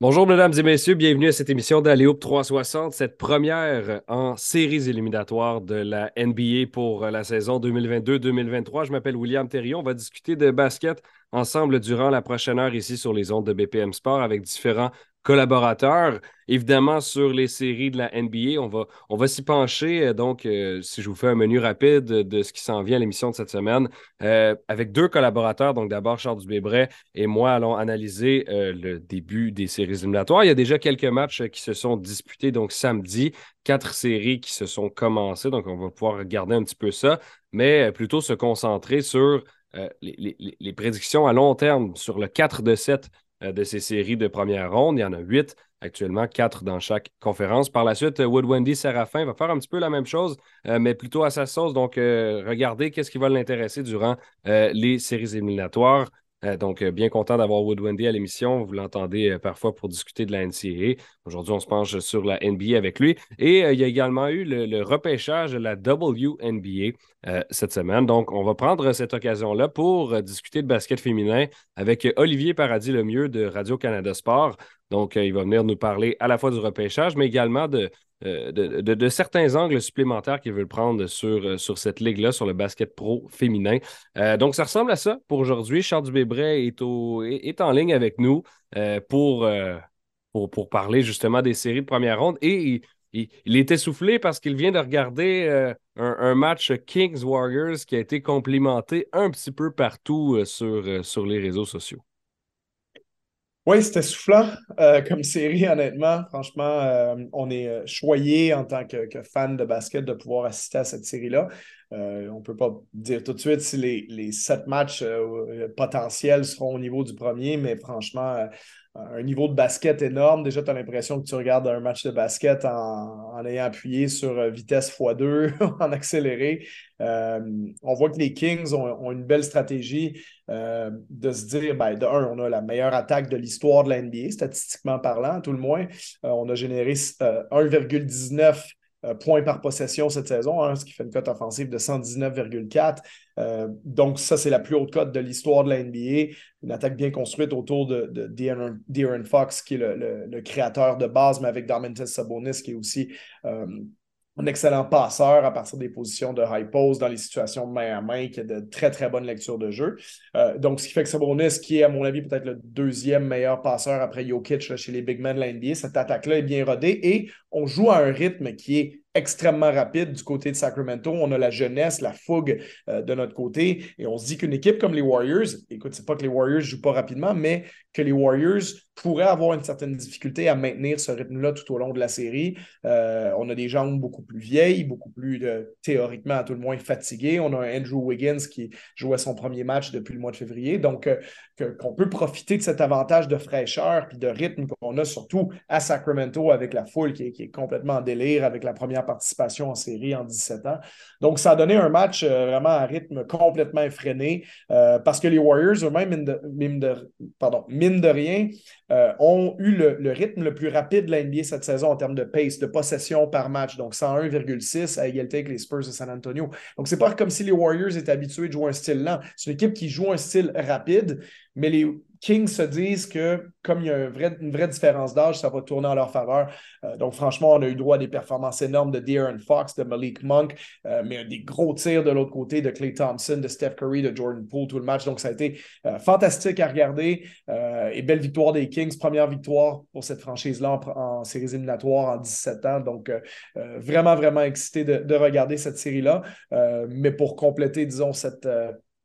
Bonjour, mesdames et messieurs, bienvenue à cette émission d'Aléoupe 360, cette première en séries éliminatoires de la NBA pour la saison 2022-2023. Je m'appelle William Thérion. On va discuter de basket ensemble durant la prochaine heure ici sur les ondes de BPM Sport avec différents collaborateurs. Évidemment, sur les séries de la NBA, on va, on va s'y pencher. Euh, donc, euh, si je vous fais un menu rapide de ce qui s'en vient à l'émission de cette semaine, euh, avec deux collaborateurs. Donc, d'abord, Charles Dubébret et moi allons analyser le début des séries éliminatoires. Il y a déjà quelques matchs qui se sont disputés. Donc, samedi, quatre séries qui se sont commencées. Donc, on va pouvoir regarder un petit peu ça, mais plutôt se concentrer sur les, les, prédictions à long terme sur le 4 de 7 euh, de ces séries de première ronde. Il y en a huit actuellement, quatre dans chaque conférence. Par la suite, Wood Wendy Serafin va faire un petit peu la même chose, euh, mais plutôt à sa sauce. Donc, euh, regardez qu'est-ce qui va l'intéresser durant les séries éliminatoires. Euh, donc, euh, bien content d'avoir Wood Wendy à l'émission. Vous l'entendez euh, parfois pour discuter de la NCAA. Aujourd'hui, on se penche sur la NBA avec lui. Et il y a également eu le, repêchage de la WNBA cette semaine. Donc, on va prendre cette occasion-là pour discuter de basket féminin avec Olivier Paradis-Lemieux de Radio-Canada Sport. Donc, il va venir nous parler à la fois du repêchage, mais également de, euh, de, certains angles supplémentaires qu'ils veulent prendre sur, euh, cette ligue-là, sur le basket pro féminin. Euh, donc, ça ressemble à ça pour aujourd'hui. Charles Dubébret est, est, en ligne avec nous pour, parler justement des séries de première ronde. Et il, est essoufflé parce qu'il vient de regarder un, match Kings-Warriors qui a été complimenté un petit peu partout sur les réseaux sociaux. Oui, c'était soufflant euh, comme série, honnêtement. Franchement, euh, on est euh, choyé en tant que, fan de basket de pouvoir assister à cette série-là. on ne peut pas dire tout de suite si les, les sept matchs potentiels seront au niveau du premier, mais franchement, un niveau de basket énorme. Déjà, tu as l'impression que tu regardes un match de basket en, ayant appuyé sur euh, vitesse x2 en accéléré. Euh, on voit que les Kings ont, une belle stratégie euh, de se dire, ben, de un, on a la meilleure attaque de l'histoire de la NBA, statistiquement parlant, tout le moins. on a généré 1,19 euh, points par possession cette saison, hein, ce qui fait une cote offensive de 119,4. Euh, donc, ça, c'est la plus haute cote de l'histoire de la NBA. Une attaque bien construite autour de, de De'Aaron Fox, qui est le, créateur de base, mais avec Darmentis Sabonis, qui est aussi euh, un excellent passeur à partir des positions de high pose dans les situations de main à main, qui a de très, très bonnes lectures de jeu. Euh, donc, ce qui fait que Sabonis, qui est, à mon avis, peut-être le deuxième meilleur passeur après Jokic chez les big men de la NBA, cette attaque-là est bien rodée et on joue à un rythme qui est extrêmement rapide du côté de Sacramento. On a la jeunesse, la fougue euh, de notre côté. Et on se dit qu'une équipe comme les Warriors, écoute, c'est pas que les Warriors jouent pas rapidement, mais que les Warriors pourraient avoir une certaine difficulté à maintenir ce rythme-là tout au long de la série. Euh, on a des jambes beaucoup plus vieilles, beaucoup plus euh, théoriquement à tout le moins fatiguées. On a un Andrew Wiggins qui jouait son premier match depuis le mois de février. Donc, qu'on peut profiter de cet avantage de fraîcheur puis de rythme qu'on a surtout à Sacramento avec la foule qui est, complètement en délire avec la première participation en série en 17 ans. Donc, ça a donné un match euh, vraiment à rythme complètement effréné euh, parce que les Warriors, eux-mêmes, mine de rien, euh, ont eu le, rythme le plus rapide de la NBA cette saison en termes de pace, de possession par match. Donc, 101,6 à égalité avec les Spurs de San Antonio. Donc, c'est pas comme si les Warriors étaient habitués de jouer un style lent. C'est une équipe qui joue un style rapide, mais les Kings se disent que comme il y a une vraie différence d'âge, ça va tourner en leur faveur. Euh, donc, franchement, on a eu droit à des performances énormes de De'Aaron Fox, de Malik Monk, euh, mais des gros tirs de l'autre côté de Clay Thompson, de Steph Curry, de Jordan Poole tout le match. Donc, ça a été euh, fantastique à regarder. et belle victoire des Kings, première victoire pour cette franchise-là en, séries éliminatoires en 17 ans. Donc, vraiment, vraiment excité de regarder cette série-là. mais pour compléter, disons, cette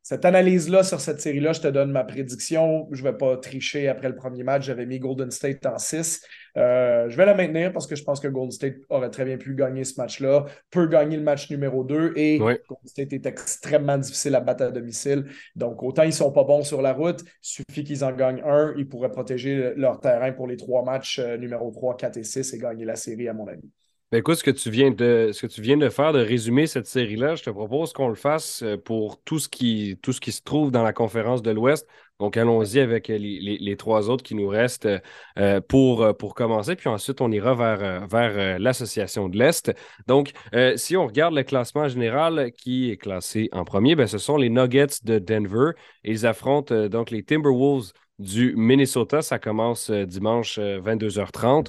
cette analyse-là sur cette série-là, je te donne ma prédiction. Je ne vais pas tricher après le premier match. J'avais mis Golden State en 6. Euh, je vais la maintenir parce que je pense que Golden State aurait très bien pu gagner ce match-là, peut gagner le match numéro 2 et Golden State est extrêmement difficile à battre à domicile. Donc, autant ils ne sont pas bons sur la route, il suffit qu'ils en gagnent un, ils pourraient protéger leur terrain pour les trois matchs euh, numéro 3, 4 et 6 et gagner la série, à mon avis. Ben écoute, ce que tu viens de, ce que tu viens de faire, de résumer cette série-là, je te propose qu'on le fasse euh, pour tout ce, qui, tout ce qui se trouve dans la conférence de l'Ouest. Donc, allons-y avec les, trois autres qui nous restent euh, pour, euh, pour commencer. Puis ensuite, on ira vers, vers l'association de l'Est. Donc, si on regarde le classement général qui est classé en premier, ben, ce sont les Nuggets de Denver. Ils affrontent donc les Timberwolves du Minnesota. Ça commence dimanche 22h30.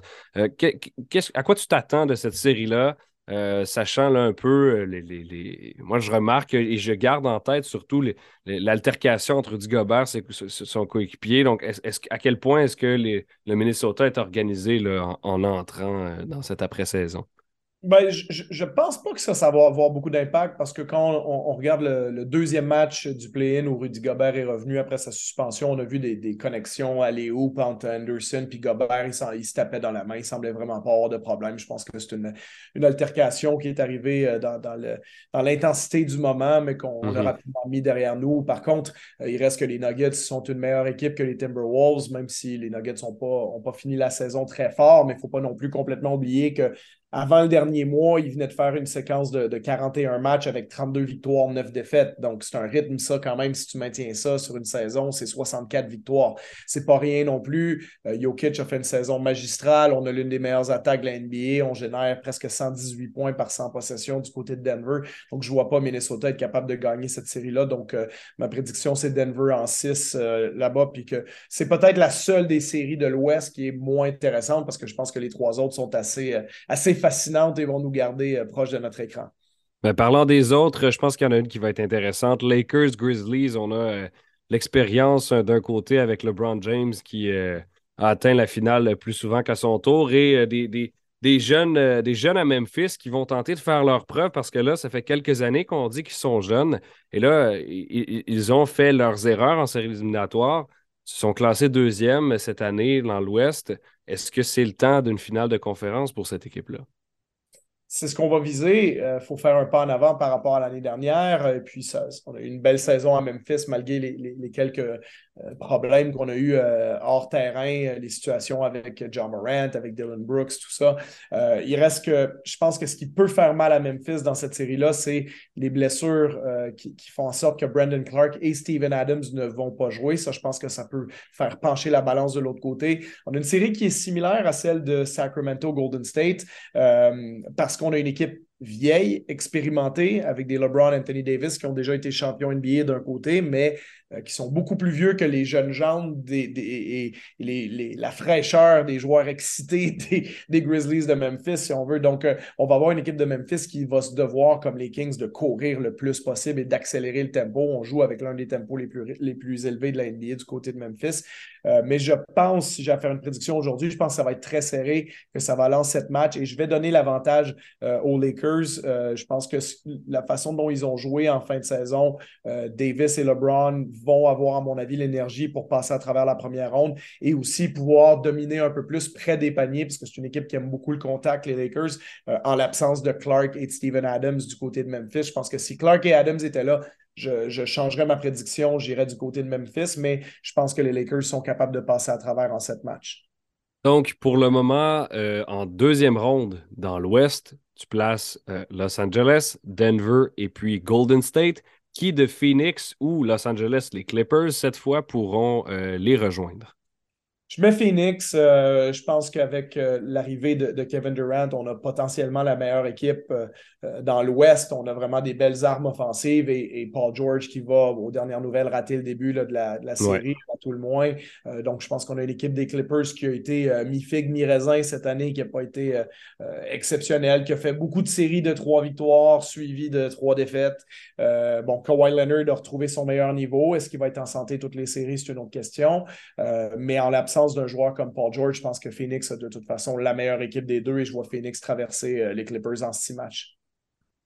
à quoi tu t'attends de cette série-là? Euh, sachant un peu euh, les, Moi, je remarque et je garde en tête surtout l'altercation entre Rudy Gobert et son coéquipier. Donc, à quel point est-ce que le Minnesota est organisé en, entrant euh, dans cette après-saison? Ben, je ne pense pas que ça, ça va avoir beaucoup d'impact parce que quand on, regarde le, deuxième match du play-in où Rudy Gobert est revenu après sa suspension, on a vu des, connexions à Léo, entre Anderson puis Gobert, il, se tapait dans la main, il semblait vraiment pas avoir de problème. Je pense que c'est une, une, altercation qui est arrivée euh, dans, dans l'intensité du moment, mais qu'on a mm-hmm. rapidement mis derrière nous. Par contre, euh, il reste que les Nuggets sont une meilleure équipe que les Timberwolves, même si les Nuggets n'ont pas, pas fini la saison très fort, mais il ne faut pas non plus complètement oublier que avant le dernier mois, il venait de faire une séquence de, 41 matchs avec 32 victoires, 9 défaites. Donc, c'est un rythme, ça, quand même, si tu maintiens ça sur une saison, c'est 64 victoires. C'est pas rien non plus. Euh, Jokic a fait une saison magistrale. On a l'une des meilleures attaques de la NBA. On génère presque 118 points par 100 possessions du côté de Denver. Donc, je vois pas Minnesota être capable de gagner cette série-là. Donc, euh, ma prédiction, c'est Denver en 6 euh, là-bas. Puis que c'est peut-être la seule des séries de l'Ouest qui est moins intéressante parce que je pense que les trois autres sont assez, assez fascinantes et vont nous garder euh, proche de notre écran. Ben, parlant des autres, je pense qu'il y en a une qui va être intéressante. Lakers, Grizzlies, on a euh, l'expérience euh, d'un côté avec LeBron James qui a atteint la finale plus souvent qu'à son tour et des, jeunes, des jeunes à Memphis qui vont tenter de faire leur preuve parce que là, ça fait quelques années qu'on dit qu'ils sont jeunes. Et là, ils, ont fait leurs erreurs en série éliminatoire. Ils sont classés deuxième cette année dans l'Ouest. Est-ce que c'est le temps d'une finale de conférence pour cette équipe-là? c'est ce qu'on va viser. Il euh, faut faire un pas en avant par rapport à l'année dernière. Et puis, ça, on a eu une belle saison à Memphis malgré les quelques problèmes qu'on a eu euh, hors terrain, euh, les situations avec John Morant, avec Dylan Brooks, tout ça. il reste que je pense que ce qui peut faire mal à Memphis dans cette série-là, c'est les blessures qui, font en sorte que Brandon Clark et Steven Adams ne vont pas jouer. Ça, je pense que ça peut faire pencher la balance de l'autre côté. On a une série qui est similaire à celle de Sacramento Golden State parce qu'on a une équipe vieille, expérimentée, avec des LeBron, Anthony Davis qui ont déjà été champions NBA d'un côté, mais euh, qui sont beaucoup plus vieux que les jeunes jambes des, et les, la fraîcheur des joueurs excités des, Grizzlies de Memphis, si on veut. Donc, euh, on va avoir une équipe de Memphis qui va se devoir, comme les Kings, de courir le plus possible et d'accélérer le tempo. On joue avec l'un des tempos les plus, les plus élevés de la NBA du côté de Memphis. Euh, mais je pense, si j'ai à faire une prédiction aujourd'hui, je pense que ça va être très serré, que ça va lancer cette match et je vais donner l'avantage aux Lakers. je pense que la façon dont ils ont joué en fin de saison, Davis et LeBron vont avoir, à mon avis, l'énergie pour passer à travers la première ronde et aussi pouvoir dominer un peu plus près des paniers, parce que c'est une équipe qui aime beaucoup le contact, les Lakers, euh, en l'absence de Clark et de Steven Adams du côté de Memphis. Je pense que si Clark et Adams étaient là, je, changerais ma prédiction, j'irais du côté de Memphis, mais je pense que les Lakers sont capables de passer à travers en sept matchs. Donc, pour le moment, euh, en deuxième ronde dans l'Ouest, tu places euh, Los Angeles, Denver et puis Golden State qui de Phoenix ou Los Angeles, les Clippers, cette fois, pourront euh, les rejoindre? Je mets Phoenix. Euh, je pense qu'avec euh, l'arrivée de, Kevin Durant, on a potentiellement la meilleure équipe euh, dans l'Ouest. On a vraiment des belles armes offensives et, Paul George qui va, aux dernières nouvelles, rater le début de, la, série, à tout le moins. donc, je pense qu'on a une équipe des Clippers qui a été mi-figue, mi-raisin cette année, qui n'a pas été exceptionnelle, qui a fait beaucoup de séries de trois victoires suivies de trois défaites. bon, Kawhi Leonard a retrouvé son meilleur niveau. Est-ce qu'il va être en santé toutes les séries? C'est une autre question. mais en l'absence d'un joueur comme Paul George, je pense que Phoenix a de toute façon la meilleure équipe des deux et je vois Phoenix traverser euh, les Clippers en six matchs.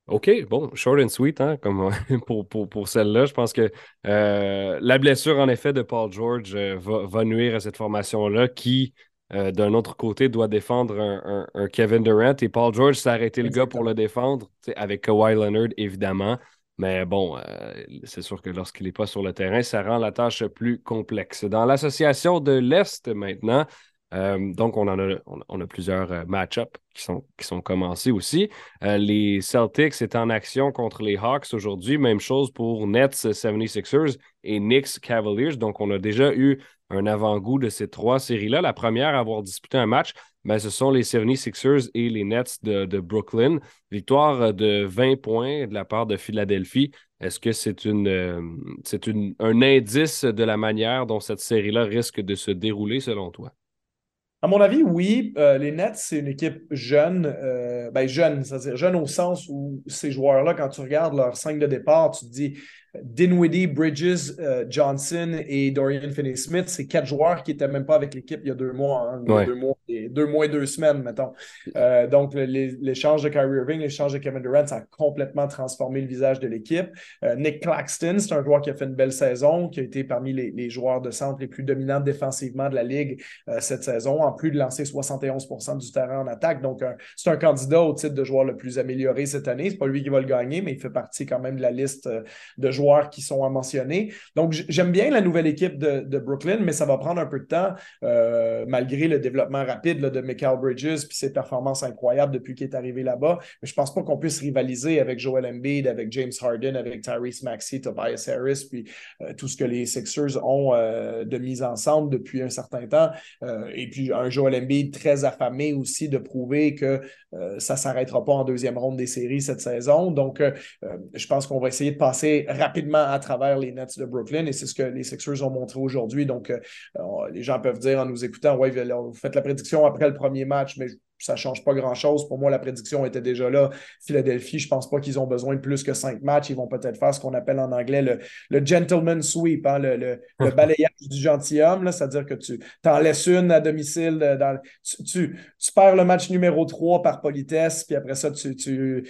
OK, bon, short and sweet, hein, comme pour, pour, celle-là. Je pense que euh, la blessure, en effet, de Paul George euh, va, nuire à cette formation-là qui, d'un autre côté, doit défendre un, Kevin Durant. Et Paul George s'est arrêté le gars pour le défendre, avec Kawhi Leonard, évidemment. Mais bon, euh, c'est sûr que lorsqu'il n'est pas sur le terrain, ça rend la tâche plus complexe. Dans l'association de l'Est maintenant, euh, donc on en a, on, a plusieurs euh, match-ups qui sont, qui sont commencés aussi. les Celtics est en action contre les Hawks aujourd'hui. Même chose pour Nets 76ers et Knicks Cavaliers. Donc on a déjà eu un avant-goût de ces trois séries-là. La première à avoir disputé un match, ben, ce sont les 76ers et les Nets de, Brooklyn. Victoire de 20 points de la part de Philadelphie Est-ce que c'est une, c'est un indice de la manière dont cette série-là risque de se dérouler selon toi? À mon avis, oui. les Nets, c'est une équipe jeune. ben jeune, c'est-à-dire jeune au sens où ces joueurs-là, quand tu regardes leur 5 de départ, tu te dis Dinwiddie, Bridges, euh, Johnson et Dorian Finney-Smith, c'est quatre joueurs qui n'étaient même pas avec l'équipe il y a deux mois, hein, deux, mois et, deux mois et deux semaines, mettons. Euh, donc, l'échange de Kyrie Irving, l'échange de Kevin Durant, ça a complètement transformé le visage de l'équipe. Euh, Nick Claxton, c'est un joueur qui a fait une belle saison, qui a été parmi les, joueurs de centre les plus dominants défensivement de la Ligue cette saison, en plus de lancer 71% du terrain en attaque. Donc, c'est un candidat au titre de joueur le plus amélioré cette année. C'est pas lui qui va le gagner, mais il fait partie quand même de la liste de joueurs qui sont à mentionner. Donc, j'aime bien la nouvelle équipe de, Brooklyn, mais ça va prendre un peu de temps, euh, malgré le développement rapide de Michael Bridges puis ses performances incroyables depuis qu'il est arrivé là-bas. Mais je pense pas qu'on puisse rivaliser avec Joel Embiid, avec James Harden, avec Tyrese Maxey, Tobias Harris, puis euh, tout ce que les Sixers ont euh, de mise ensemble depuis un certain temps. et puis un Joel Embiid très affamé aussi de prouver que ça s'arrêtera pas en deuxième ronde des séries cette saison. Donc, je pense qu'on va essayer de passer rapidement rapidement à travers les Nets de Brooklyn et c'est ce que les Sixers ont montré aujourd'hui. Donc, euh, les gens peuvent dire en nous écoutant, ouais, vous faites la prédiction après le premier match, mais ça ne change pas grand-chose. Pour moi, la prédiction était déjà là. Philadelphie, je ne pense pas qu'ils ont besoin de plus que cinq matchs. Ils vont peut-être faire ce qu'on appelle en anglais le, le gentleman sweep, hein, le, balayage du gentilhomme, c'est-à-dire que tu en laisses une à domicile. Dans, tu, perds le match numéro 3 par politesse, puis après ça, tu, tu,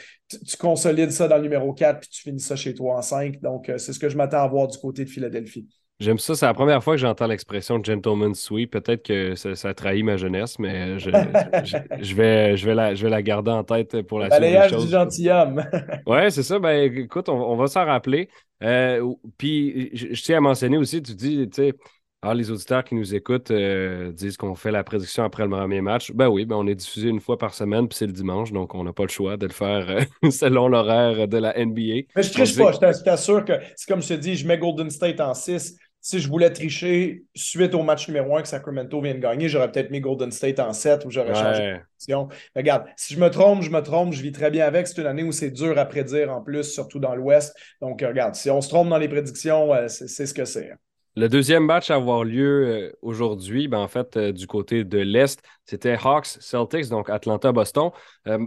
consolides ça dans le numéro 4, puis tu finis ça chez toi en 5. Donc, euh, c'est ce que je m'attends à voir du côté de Philadelphie. J'aime ça. C'est la première fois que j'entends l'expression gentleman sweep. Peut-être que ça, ça, trahit ma jeunesse, mais je, je, vais, je, vais la, je vais la garder en tête pour la suite. Balayage du gentilhomme. ouais, c'est ça. Ben, écoute, on, va s'en rappeler. Euh, puis, je, tiens à mentionner aussi, tu dis, tu sais, ah, les auditeurs qui nous écoutent euh, disent qu'on fait la prédiction après le premier match. Ben oui, ben on est diffusé une fois par semaine, puis c'est le dimanche, donc on n'a pas le choix de le faire euh, selon l'horaire de la NBA. Mais je triche pas, je t'assure que c'est comme je te dis, je mets Golden State en 6 si je voulais tricher suite au match numéro 1 que Sacramento vient de gagner, j'aurais peut-être mis Golden State en 7 ou j'aurais changé de position. Regarde, si je me trompe, je me trompe, je vis très bien avec. C'est une année où c'est dur à prédire en plus, surtout dans l'Ouest. Donc, regarde, si on se trompe dans les prédictions, euh, c'est ce que c'est. Hein. Le deuxième match à avoir lieu euh, aujourd'hui, ben, en fait, euh, du côté de l'Est, c'était Hawks Celtics, donc Atlanta-Boston.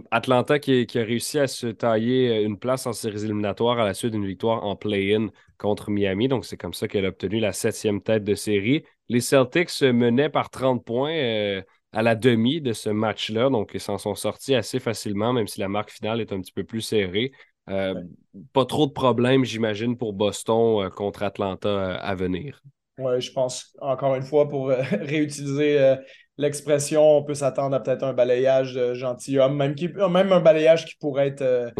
Atlanta qui, qui, a réussi à se tailler une place en séries éliminatoires à la suite d'une victoire en play-in contre Miami. Donc, c'est comme ça qu'elle a obtenu la septième tête de série. Les Celtics se menaient par 30 points euh, à la demi de ce match-là. Donc, ils s'en sont sortis assez facilement, même si la marque finale est un petit peu plus serrée. Euh, pas trop de problèmes, j'imagine, pour Boston euh, contre Atlanta à venir. Oui, je pense, encore une fois, pour réutiliser l'expression, on peut s'attendre à peut-être un balayage gentilhomme, même, même un balayage qui pourrait être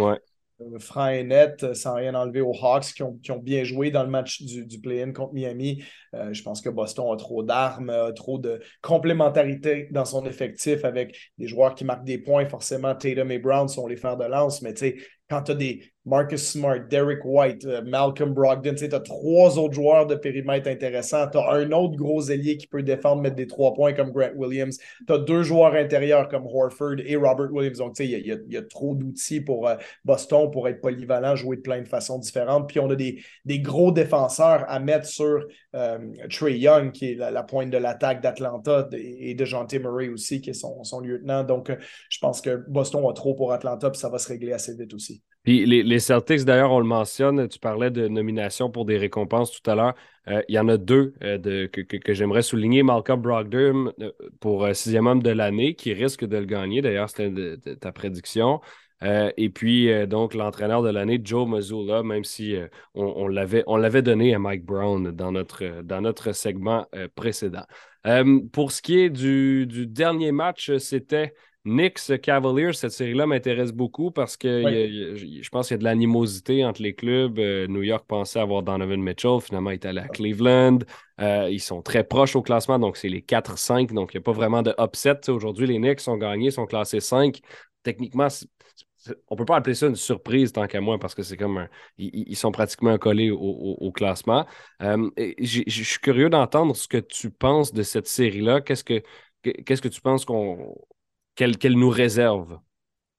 franc et net, euh, sans rien enlever aux Hawks qui ont, bien joué dans le match du, du play-in contre Miami. Euh, je pense que Boston a trop d'armes, trop de complémentarité dans son effectif avec des joueurs qui marquent des points. Forcément, Tatum et Brown sont les fers de lance, mais tu sais, quand tu as des Marcus Smart, Derek White, euh, Malcolm Brogdon, tu as trois autres joueurs de périmètre intéressants. Tu as un autre gros ailier qui peut défendre, mettre des trois points comme Grant Williams. Tu as deux joueurs intérieurs comme Horford et Robert Williams. Donc, il y, a trop d'outils pour euh, Boston pour être polyvalent, jouer de plein de façons différentes. Puis, on a des, gros défenseurs à mettre sur euh, Trey Young, qui est la, pointe de l'attaque d'Atlanta, et de Jean Murray aussi, qui est son lieutenant. Donc, je pense que Boston a trop pour Atlanta, puis ça va se régler assez vite aussi. Puis les, Celtics, d'ailleurs, on le mentionne, tu parlais de nomination pour des récompenses tout à l'heure. Euh, il y en a deux euh, de, que, j'aimerais souligner. Malcolm Brogdon euh, pour sixième homme de l'année, qui risque de le gagner. D'ailleurs, c'était ta prédiction. et puis, donc, l'entraîneur de l'année, Joe Mazzulla, même si on, on l'avait donné à Mike Brown dans notre, dans notre segment précédent. pour ce qui est du, du dernier match, c'était Knicks Cavaliers, cette série-là m'intéresse beaucoup parce que je pense qu'il y a de l'animosité entre les clubs. Euh, New York pensait avoir Donovan Mitchell, finalement il est allé à Cleveland. Euh, ils sont très proches au classement, donc c'est les 4-5, donc il n'y a pas vraiment de upset. Aujourd'hui, les Knicks sont gagnés, sont classés 5. Techniquement, on ne peut pas appeler ça une surprise tant qu'à moi parce que c'est comme ils, sont pratiquement collés au, classement. Euh, je suis curieux d'entendre ce que tu penses de cette série-là. Qu'est-ce que qu'est-ce que tu penses qu'on qu'elle nous réserve?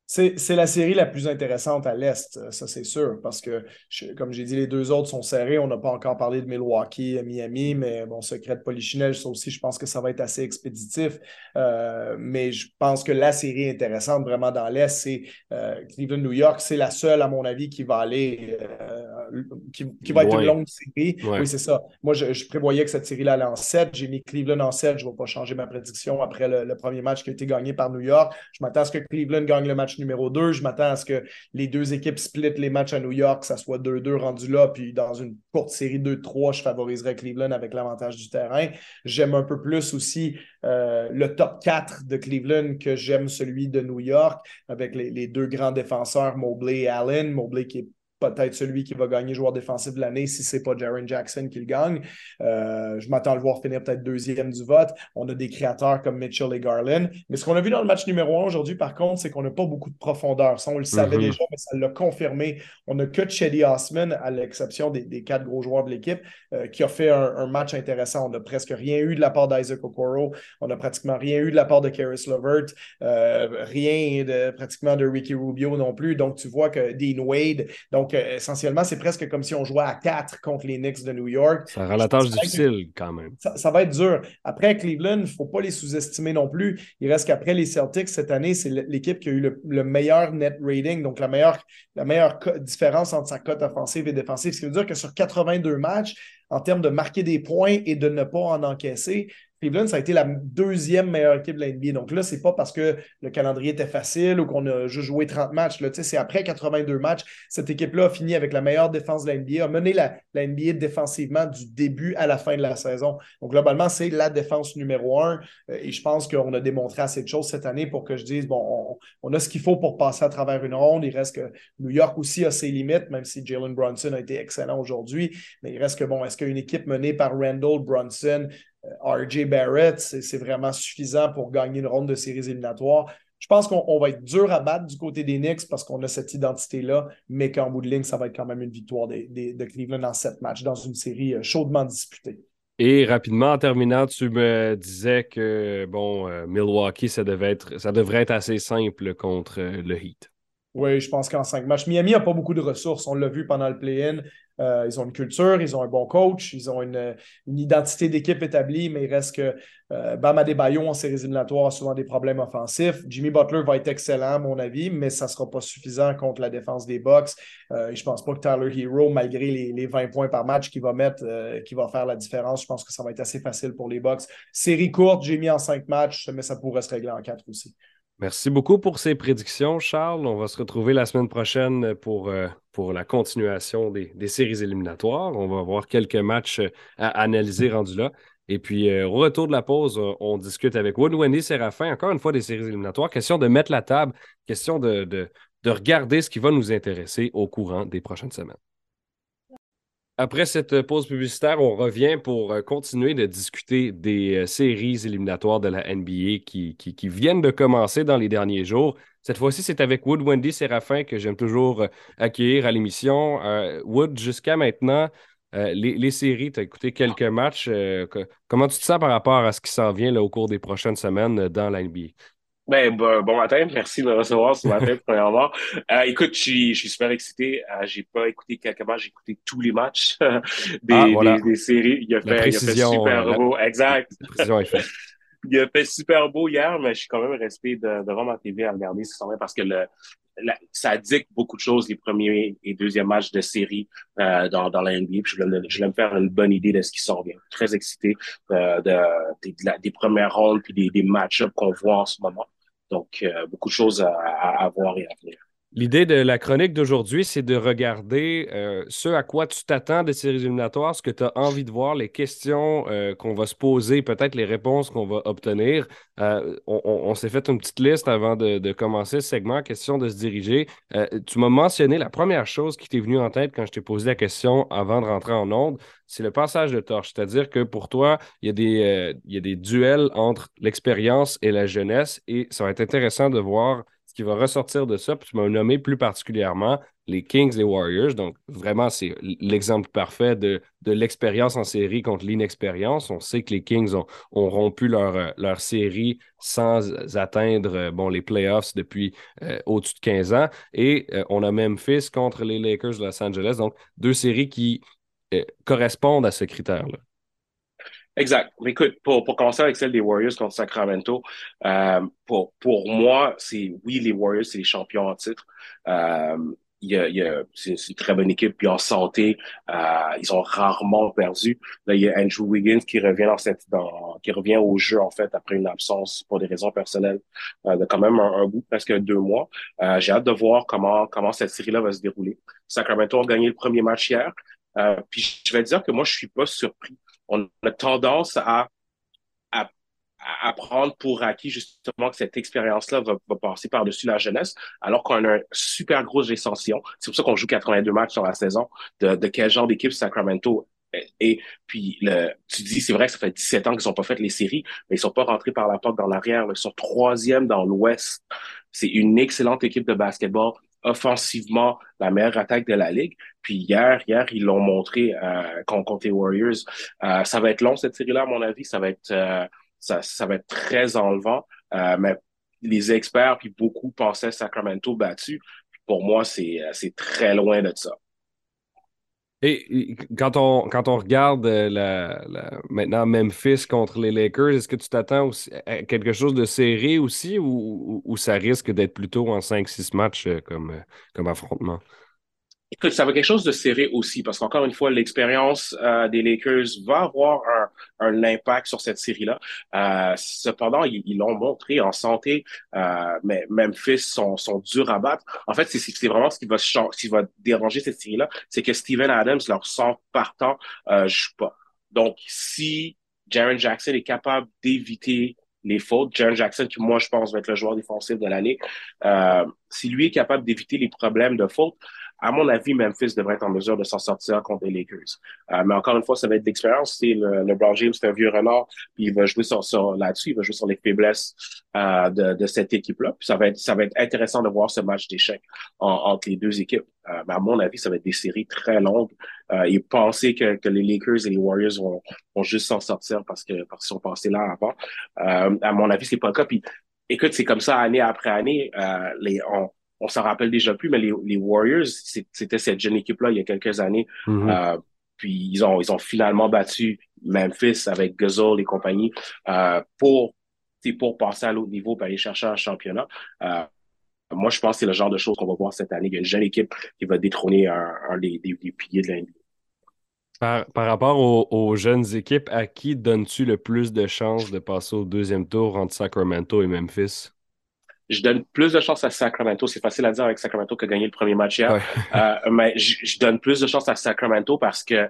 C'est la série la plus intéressante à l'Est, ça c'est sûr, parce que, comme j'ai dit, les deux autres sont serrés. On n'a pas encore parlé de Milwaukee, Miami, mais bon, secret de Polichinelle, ça aussi, je pense que ça va être assez expéditif. Euh, mais je pense que la série intéressante vraiment dans l'Est, c'est euh, Cleveland-New York. C'est la seule, à mon avis, qui va aller, euh, qui, va être une longue série. Oui, c'est ça. Moi, je, prévoyais que cette série-là allait en 7. J'ai mis Cleveland en 7. Je ne vais pas changer ma prédiction après le, le premier match qui a été gagné par New York. Je m'attends à ce que Cleveland gagne le match numéro 2. Je m'attends à ce que les deux équipes splitent les matchs à New York, ça soit 2-2 rendu là, puis dans une courte série 2-3, je favoriserais Cleveland avec l'avantage du terrain. J'aime un peu plus aussi euh, le top 4 de Cleveland que j'aime celui de New York, avec les, les deux grands défenseurs, Mobley et Allen. Mobley qui est peut-être celui qui va gagner joueur défensif de l'année si ce n'est pas Jaron Jackson qui le gagne. Euh, je m'attends à le voir finir peut-être deuxième du vote. On a des créateurs comme Mitchell et Garland. Mais ce qu'on a vu dans le match numéro un aujourd'hui, par contre, c'est qu'on n'a pas beaucoup de profondeur. Ça, on le savait mm-hmm. déjà, mais ça l'a confirmé. On n'a que Chetty Osman, à l'exception des, quatre gros joueurs de l'équipe, euh, qui a fait un, match intéressant. On n'a presque rien eu de la part d'Isaac Okoro. On n'a pratiquement rien eu de la part de Karis Levert. Euh, rien de, pratiquement de Ricky Rubio non plus. Donc, tu vois que Dean Wade, donc essentiellement, c'est presque comme si on jouait à quatre contre les Knicks de New York. Ça rend la tâche difficile quand même. Ça, va être dur. Après, Cleveland, il ne faut pas les sous-estimer non plus. Il reste qu'après les Celtics, cette année, c'est l'équipe qui a eu le, meilleur net rating, donc la meilleure, la meilleure différence entre sa cote offensive et défensive. Ce qui veut dire que sur 82 matchs, en termes de marquer des points et de ne pas en encaisser, Cleveland, ça a été la deuxième meilleure équipe de la NBA. Donc là, c'est pas parce que le calendrier était facile ou qu'on a juste joué 30 matchs. C'est après 82 matchs. Cette équipe-là a fini avec la meilleure défense de la NBA, a mené la, NBA défensivement du début à la fin de la saison. Donc globalement, c'est la défense numéro un. Euh, et je pense qu'on a démontré assez de choses cette année pour que je dise, bon, on, a ce qu'il faut pour passer à travers une ronde. Il reste que New York aussi a ses limites, même si Jalen Brunson a été excellent aujourd'hui. Mais il reste que, bon, est-ce qu'une équipe menée par Randall Brunson, RJ Barrett, c'est vraiment suffisant pour gagner une ronde de séries éliminatoires. Je pense qu'on va être dur à battre du côté des Knicks parce qu'on a cette identité-là, mais qu'en bout de ligne, ça va être quand même une victoire de Cleveland en sept matchs dans une série euh, chaudement disputée. Et rapidement, en terminant, tu me disais que bon, euh, Milwaukee, ça, devait être, ça devrait être assez simple contre le Heat. Oui, je pense qu'en cinq matchs. Miami n'a pas beaucoup de ressources. On l'a vu pendant le play-in. Euh, ils ont une culture, ils ont un bon coach, ils ont une, identité d'équipe établie, mais il reste que euh, Bam Adebayo en séries éliminatoires a souvent des problèmes offensifs. Jimmy Butler va être excellent, à mon avis, mais ça ne sera pas suffisant contre la défense des Bucks. Euh, je ne pense pas que Tyler Hero, malgré les, 20 points par match qu'il va mettre, euh, qui va faire la différence, je pense que ça va être assez facile pour les Bucks. Série courte, j'ai mis en 5 matchs, mais ça pourrait se régler en 4 aussi. Merci beaucoup pour ces prédictions, Charles. On va se retrouver la semaine prochaine pour, euh, la continuation des, séries éliminatoires. On va avoir quelques matchs euh, à analyser rendus là. Et puis, euh, au retour de la pause, on discute avec Wendy Séraphin, encore une fois des séries éliminatoires. Question de mettre la table, question de regarder ce qui va nous intéresser au courant des prochaines semaines. Après cette pause publicitaire, on revient pour euh, continuer de discuter des euh, séries éliminatoires de la NBA qui, qui, viennent de commencer dans les derniers jours. Cette fois-ci, c'est avec Wood Wendy Séraphin que j'aime toujours euh, accueillir à l'émission. Wood, jusqu'à maintenant, les, séries, tu as écouté quelques matchs. comment tu te sens par rapport à ce qui s'en vient au cours des prochaines semaines dans la NBA? Ben, bon matin, merci de me recevoir ce matin, premièrement. Euh, écoute, je suis, super excité. Euh, j'ai pas écouté quelques matchs, j'ai écouté tous les matchs des, ah, des, séries. Il a, fait, il a fait super beau. Exact. il a fait super beau hier, mais je suis quand même resté devant ma TV à regarder, c'est vrai, parce que le, ça dicte beaucoup de choses, les premiers et deuxièmes matchs de série euh, dans, dans la NBA. Puis je, voulais, je me faire une bonne idée de ce qui s'en vient. Très excité euh, de, des premières rondes puis des, des match-ups qu'on voit en ce moment. Donc, euh, beaucoup de choses à, à, voir et à venir. L'idée de la chronique d'aujourd'hui, c'est de regarder euh, ce à quoi tu t'attends des séries éliminatoires, ce que tu as envie de voir, les questions euh, qu'on va se poser, peut-être les réponses qu'on va obtenir. Euh, on, s'est fait une petite liste avant de, commencer ce segment, question de se diriger. tu m'as mentionné la première chose qui t'est venue en tête quand je t'ai posé la question avant de rentrer en onde, c'est le passage de torche. C'est-à-dire que pour toi, il y a des, il y a des duels entre l'expérience et la jeunesse et ça va être intéressant de voir qui va ressortir de ça, puis tu m'as nommé plus particulièrement les Kings, les Warriors. Donc, vraiment, c'est l'exemple parfait de, l'expérience en série contre l'inexpérience. On sait que les Kings ont, rompu leur, leur, série sans atteindre bon, les playoffs depuis euh, au-dessus de 15 ans. Et euh, on a Memphis contre les Lakers de Los Angeles. Donc, deux séries qui euh, correspondent à ce critère-là. Exact. Écoute, pour, pour commencer avec celle des Warriors contre Sacramento, euh, pour, pour moi, c'est oui, les Warriors, c'est les champions en titre. Euh, il il a, c'est une très bonne équipe, puis en santé, euh, ils ont rarement perdu. Là, il y a Andrew Wiggins qui revient dans cette, dans, qui revient au jeu en fait après une absence pour des raisons personnelles euh, de quand même un, un, bout presque deux mois. Euh, j'ai hâte de voir comment comment cette série-là va se dérouler. Sacramento a gagné le premier match hier, euh, puis je vais dire que moi je suis pas surpris on a tendance à, à, prendre pour acquis justement que cette expérience-là va, passer par-dessus la jeunesse, alors qu'on a une super grosse récension. C'est pour ça qu'on joue 82 matchs sur la saison. De, quel genre d'équipe Sacramento et puis, le, tu dis, c'est vrai que ça fait 17 ans qu'ils n'ont pas fait les séries, mais ils sont pas rentrés par la porte dans l'arrière. Ils sont troisième dans l'Ouest. C'est une excellente équipe de basketball offensivement la meilleure attaque de la ligue. Puis hier, hier, ils l'ont montré euh, contre les Warriors. Euh, ça va être long cette série-là, à mon avis. Ça va être euh, ça, ça va être très enlevant. Euh, mais les experts puis beaucoup pensaient Sacramento battu. Pour moi, c'est c'est très loin de ça. Et quand on, quand on regarde euh, la, maintenant Memphis contre les Lakers, est-ce que tu t'attends à quelque chose de serré aussi ou, ça risque d'être plutôt en 5-6 matchs euh, euh, comme affrontement? Écoute, ça va quelque chose de serré aussi, parce qu'encore une fois, l'expérience euh, des Lakers va avoir un, un impact sur cette série-là. Euh, cependant, ils l'ont montré en santé, euh, mais Memphis sont, sont durs à battre. En fait, c'est vraiment ce qui va, ce qui va déranger cette série-là, c'est que Steven Adams, leur centre partant, euh, joue pas. Donc, si Jaron Jackson est capable d'éviter les fautes. Jaron Jackson, qui moi je pense va être le joueur défensif de l'année, euh, si lui est capable d'éviter les problèmes de fautes, à mon avis, Memphis devrait être en mesure de s'en sortir contre les Lakers. Euh, mais encore une fois, ça va être d'expérience. C'est le, LeBron James, c'est un vieux renard, puis il va jouer sur, sur là-dessus, il va jouer sur les faiblesses euh, de, de, cette équipe-là. Puis ça va être ça va être intéressant de voir ce match d'échecs entre les deux équipes. Euh, mais à mon avis, ça va être des séries très longues. Euh, et penser que, que les Lakers et les Warriors vont, vont juste s'en sortir parce que parce qu'ils sont passés là avant. Euh, à mon avis, c'est pas le cas. Puis écoute, c'est comme ça année après année. Euh, les, on, on s'en rappelle déjà plus, mais les, les Warriors, c'était cette jeune équipe-là il y a quelques années. Mm-hmm. euh, puis ils ont, ils ont finalement battu Memphis avec Gasol et compagnie euh, pour, pour passer à l'autre niveau et aller chercher un championnat. Euh, moi, je pense que c'est le genre de choses qu'on va voir cette année. Il y a une jeune équipe qui va détrôner un, un des, des, piliers de l'NBA. Par, par, rapport aux, aux, jeunes équipes, à qui donnes-tu le plus de chances de passer au deuxième tour entre Sacramento et Memphis? Je donne plus de chance à Sacramento. C'est facile à dire avec Sacramento qui a gagné le premier match hier. euh, mais je, donne plus de chance à Sacramento parce que,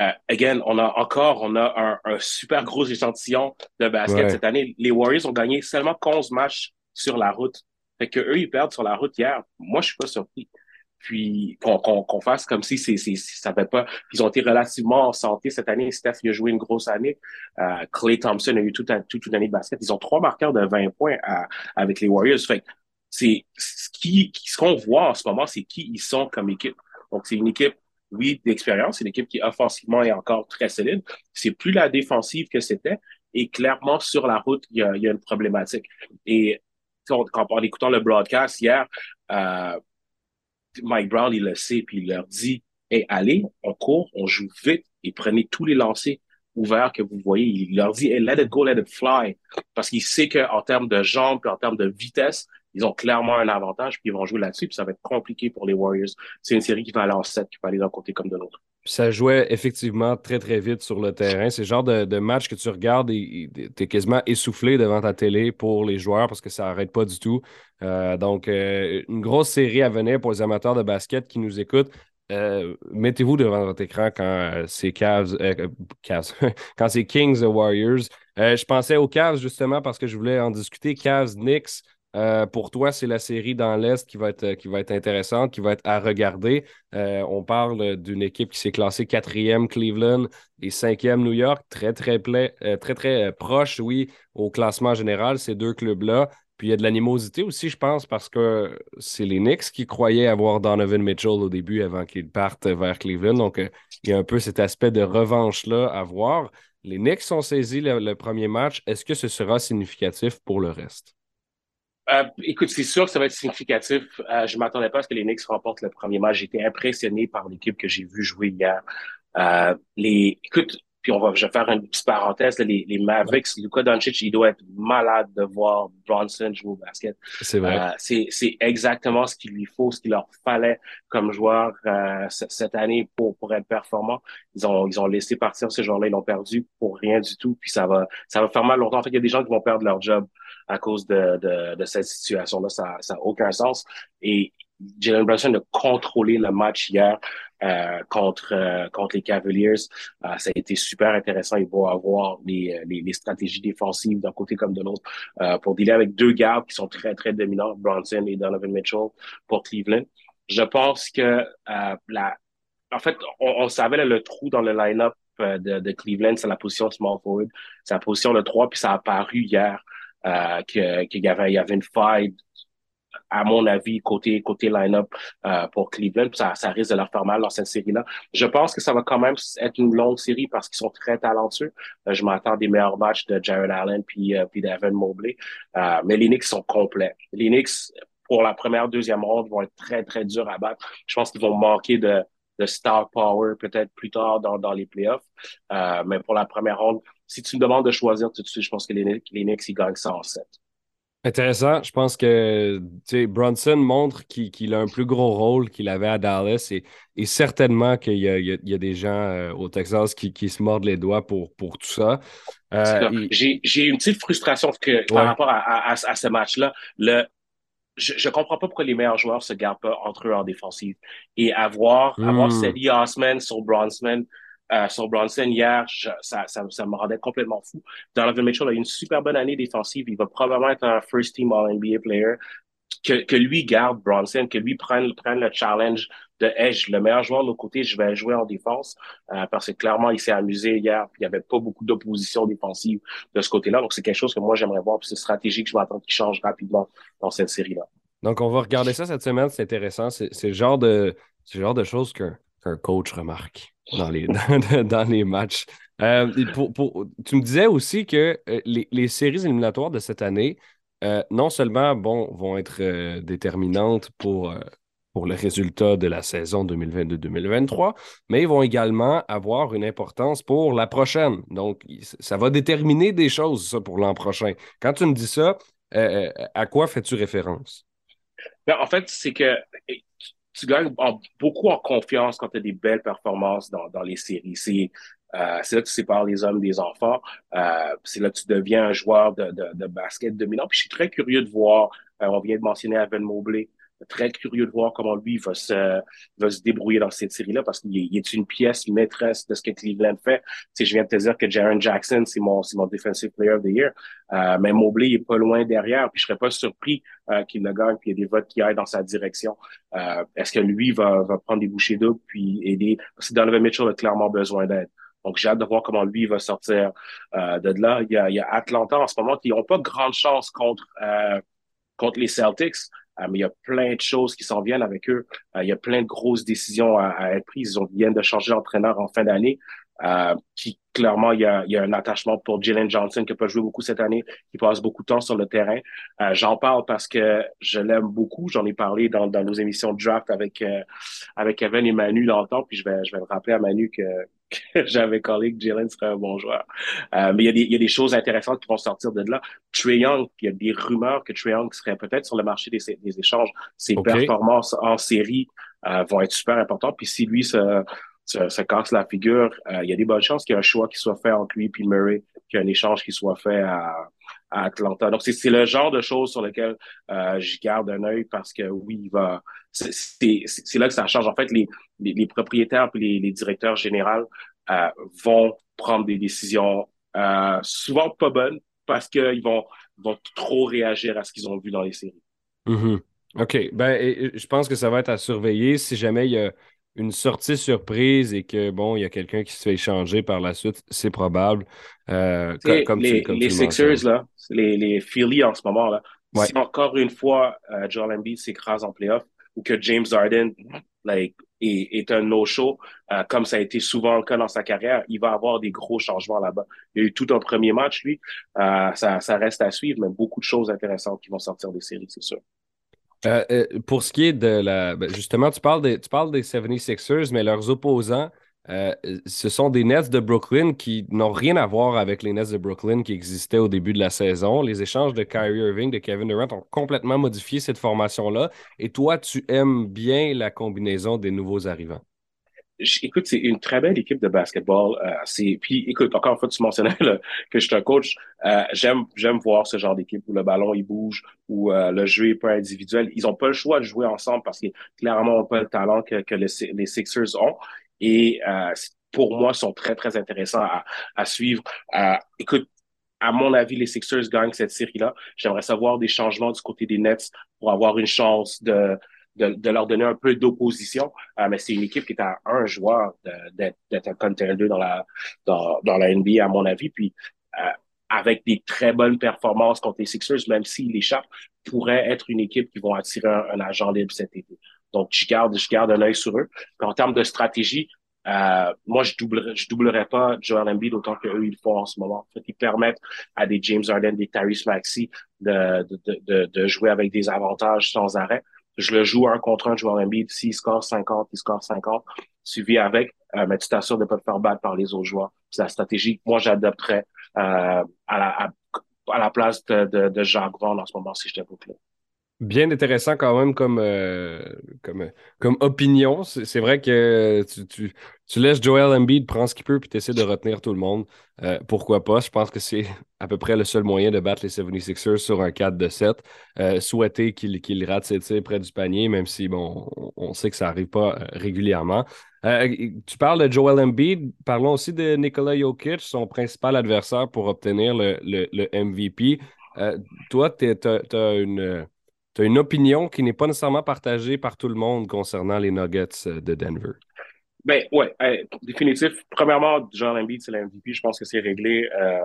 euh, again, on a encore, on a un, un super gros échantillon de basket cette année. Les Warriors ont gagné seulement 11 matchs sur la route. Fait que eux, ils perdent sur la route hier. Moi, je suis pas surpris puis qu'on fasse comme si c'est ça fait pas ils ont été relativement en santé cette année. Steph il a joué une grosse année. Euh, Clay Thompson a eu toute, toute une année de basket. Ils ont trois marqueurs de 20 points avec les Warriors. Fait c'est ce qui ce qu'on voit en ce moment c'est qui ils sont comme équipe. Donc c'est une équipe oui d'expérience c'est une équipe qui offensivement est encore très solide. C'est plus la défensive que c'était. Et clairement sur la route il y a, il y a une problématique. Et quand, en écoutant le broadcast hier euh, Mike Brown, il le sait, puis il leur dit Hey, allez, on court, on joue vite et prenez tous les lancers ouverts que vous voyez. Il leur dit hey, let it go, let it fly. Parce qu'il sait qu'en termes de jambes en termes de vitesse, ils ont clairement un avantage, puis ils vont jouer là-dessus, puis ça va être compliqué pour les Warriors. C'est une série qui va aller en 7, qui va aller d'un côté comme de l'autre. Ça jouait effectivement très, très vite sur le terrain. C'est le genre de, match que tu regardes et tu es quasiment essoufflé devant ta télé pour les joueurs parce que ça n'arrête pas du tout. Euh, donc, euh, une grosse série à venir pour les amateurs de basket qui nous écoutent. Euh, mettez-vous devant votre écran quand c'est Cavs, quand c'est Kings Warriors. je pensais aux Cavs justement parce que je voulais en discuter. Cavs, Knicks, euh, pour toi, c'est la série dans l'Est qui va être, être intéressante, qui va être à regarder. Euh, on parle d'une équipe qui s'est classée quatrième Cleveland et cinquième New York, très, très, euh, proche, oui, au classement général, ces deux clubs-là. Puis il y a de l'animosité aussi, je pense, parce que c'est les Knicks qui croyaient avoir Donovan Mitchell au début avant qu'il parte vers Cleveland. Donc, euh, il y a un peu cet aspect de revanche-là à voir. Les Knicks ont saisi le premier match. Est-ce que ce sera significatif pour le reste? Euh, écoute, c'est sûr que ça va être significatif. Euh, je m'attendais pas à ce que les Knicks remportent le premier match. J'étais impressionné par l'équipe que j'ai vu jouer hier. Euh, les, écoute, puis on va, je vais faire une petite parenthèse. les, les Mavericks, Luka Doncic, il doit être malade de voir Bronson jouer au basket. C'est vrai. Euh, c'est, c'est exactement ce qu'il lui faut, ce qu'il leur fallait comme joueur euh, cette année pour pour être performant. Ils ont ils ont laissé partir ce joueurs-là, ils l'ont perdu pour rien du tout. Puis ça va ça va faire mal longtemps. En fait, il y a des gens qui vont perdre leur job à cause de, de, de cette situation-là. Ça n'a aucun sens. Et Jalen Brunson a contrôlé le match hier euh, contre euh, contre les Cavaliers. Euh, ça a été super intéressant. Il va avoir les, les, les stratégies défensives d'un côté comme de l'autre pour dealer avec deux gardes qui sont très, très dominants, Brunson et Donovan Mitchell pour Cleveland. Je pense que la en fait, on, on savait le trou dans le line-up de, de Cleveland, c'est la position small forward. C'est la position de 3, puis ça a apparu hier euh, qu'il y avait, il y avait une faille, à mon avis, côté, côté line-up euh, pour Cleveland. Ça, ça risque de leur faire mal dans cette série-là. Je pense que ça va quand même être une longue série parce qu'ils sont très talentueux. Euh, je m'attends des meilleurs matchs de Jared Allen puis, euh, puis d'Evan Mobley. Euh, mais les Knicks sont complets. Les Knicks, pour la première, deuxième ronde, vont être très, très durs à battre. Je pense qu'ils vont manquer de, de star power peut-être plus tard dans, dans les playoffs. Euh, mais pour la première ronde, si tu me demandes de choisir tout de suite, je pense que les, les Knicks, ils gagnent 107. Intéressant. Je pense que Brunson montre qu'il a un plus gros rôle qu'il avait à Dallas et, et certainement qu'il y, y, a des gens euh, au Texas qui, qui, se mordent les doigts pour, pour tout ça. Euh, J'ai une petite frustration que, par rapport à, à, à ce match-là. Le, je, ne comprends pas pourquoi les meilleurs joueurs se gardent pas entre eux en défensive. Et avoir, mm. avoir Osman sur Bronson, euh, sur Bronson hier, ça, ça, ça, me rendait complètement fou. Donovan Mitchell a eu une super bonne année défensive. Il va probablement être un first team All-NBA player. Que, que lui garde Bronson, que lui prenne, le challenge de Edge, le meilleur joueur de l'autre côté, je vais jouer en défense euh, parce que clairement, il s'est amusé hier. Il n'y avait pas beaucoup d'opposition défensive de ce côté-là. Donc, c'est quelque chose que moi, j'aimerais voir. C'est stratégique, je m'attends qu'il change rapidement dans cette série-là. Donc, on va regarder ça cette semaine. C'est intéressant. C'est le genre de, de choses qu'un coach remarque dans les, dans, les matchs. Euh, tu me disais aussi que euh, les, les, séries éliminatoires de cette année, euh, non seulement bon, vont être déterminantes pour, pour le résultat de la saison 2022-2023, mais ils vont également avoir une importance pour la prochaine. Donc, ça va déterminer des choses, pour l'an prochain. Quand tu me dis ça, à quoi fais-tu référence? Ben, en fait, c'est que tu gagnes beaucoup en confiance quand tu as des belles performances dans, les séries. C'est euh, là que tu sépares les hommes des enfants. Euh, c'est là que tu deviens un joueur de, de, de basket dominant. Puis je suis très curieux de voir, euh, on vient de mentionner Evan Mobley, très curieux de voir comment lui va se, va se débrouiller dans cette série-là parce qu'il est, une pièce maîtresse de ce que Cleveland fait. Tu je viens de te dire que Jaron Jackson, c'est mon, c'est mon defensive player of the year. Euh, mais Mobley est pas loin derrière. Puis je serais pas surpris euh, qu'il le gagne puis il y a des votes qui aillent dans sa direction. Euh, est-ce que lui va, va prendre des bouchées d'eau puis aider? Parce que Donovan Mitchell a clairement besoin d'aide. Donc, j'ai hâte de voir comment lui va sortir euh, de là. Il y, a, il y a Atlanta en ce moment qui n'ont pas grande chance contre, euh, contre les Celtics, mais il y a plein de choses qui s'en viennent avec eux. Euh, il y a plein de grosses décisions à, être prises. Ils viennent de changer d'entraîneur en fin d'année. Euh, qui clairement il y, a, y a un attachement pour Jalen Johnson qui peut jouer beaucoup cette année, qui passe beaucoup de temps sur le terrain. Euh, J'en parle parce que je l'aime beaucoup. J'en ai parlé dans, dans nos émissions de draft avec avec Evan et Manu dans le temps. Puis je vais je vais le rappeler à Manu que j'avais collé que Jalen serait un bon joueur. Euh, mais il y, a des, il y a des choses intéressantes qui vont sortir de là. Trey Young, il y a des rumeurs que Trey Young serait peut-être sur le marché des, des échanges. Ses performances en série euh, vont être super importantes. Puis si lui se, se, casse la figure, euh, il y a des bonnes chances qu'il y ait un choix qui soit fait entre lui et Murray, qu'il y ait un échange qui soit fait à, à Atlanta. Donc, c'est le genre de choses sur lesquelles euh, je garde un œil parce que oui, il va. C'est là que ça change. En fait, les, les, propriétaires et les, les, directeurs généraux euh, vont prendre des décisions euh, souvent pas bonnes parce qu'ils vont, vont trop réagir à ce qu'ils ont vu dans les séries. Mm-hmm. OK. Ben, je pense que ça va être à surveiller si jamais il y a une sortie surprise et que, bon, il y a quelqu'un qui se fait échanger par la suite, c'est probable. Euh, comme, les, les Sixers, là, les, les Philly en ce moment, là, Si encore une fois, Joel Embiid s'écrase en playoff ou que James Harden like, est, un no-show, comme ça a été souvent le cas dans sa carrière, il va avoir des gros changements là-bas. Il y a eu tout un premier match, lui. ça, ça reste à suivre, mais beaucoup de choses intéressantes qui vont sortir des séries, c'est sûr. Euh, euh, pour ce qui est de la. Ben, justement, tu parles, des, tu parles des 76ers, mais leurs opposants, euh, ce sont des Nets de Brooklyn qui n'ont rien à voir avec les Nets de Brooklyn qui existaient au début de la saison. Les échanges de Kyrie Irving, de Kevin Durant ont complètement modifié cette formation-là. Et toi, tu aimes bien la combinaison des nouveaux arrivants écoute, c'est une très belle équipe de basketball. Euh, puis écoute, encore une fois, tu mentionnais que je suis un coach. Euh, j'aime j'aime voir ce genre d'équipe où le ballon il bouge, où euh, le jeu est pas individuel. Ils ont pas le choix de jouer ensemble parce qu'ils clairement ont pas le talent que, que les, les Sixers ont. Et pour moi, sont très très intéressants à, à suivre. écoute, à mon avis, les Sixers gagnent cette série-là. J'aimerais savoir des changements du côté des Nets pour avoir une chance de de, leur donner un peu d'opposition. Euh, mais c'est une équipe qui est à un joueur d'être un contender dans la, dans, dans la NBA, à mon avis. Puis, euh, avec des très bonnes performances contre les Sixers, même s'ils échappent, pourrait être une équipe qui vont attirer un, agent libre cet été. Donc, je garde, je garde un œil sur eux. en termes de stratégie, euh, moi, je doublerais, je doublerais pas Joel Embiid autant qu'eux, ils font en ce moment. En fait, ils permettent à des James Harden, des Tyrese Maxey de, de, de, de jouer avec des avantages sans arrêt je le joue un contre un, joueur Embiid. S'il score 50, il score 50. Suivi avec, euh, mais tu t'assures de ne pas te faire battre par les autres joueurs. C'est la stratégie moi, j'adopterais euh, à, la, à, la place de, de, de Jacques en ce moment si je te là bien intéressant quand même comme, euh, comme, comme opinion. C'est vrai que tu, tu, tu, laisses Joel Embiid prendre ce qu'il peut puis tu essaies de retenir tout le monde. Euh, pourquoi pas? Je pense que c'est à peu près le seul moyen de battre les 76ers sur un 4 de 7. Euh, souhaiter qu'il qu rate ses tirs près du panier, même si bon, on sait que ça n'arrive pas régulièrement. tu parles de Joel Embiid. Parlons aussi de Nikola Jokic, son principal adversaire pour obtenir le, le, le MVP. toi, tu as une tu as une opinion qui n'est pas nécessairement partagée par tout le monde concernant les Nuggets euh, de Denver? Ben ouais, définitif. Premièrement, John Embiid, c'est l'MVP. Je pense que c'est réglé. Euh,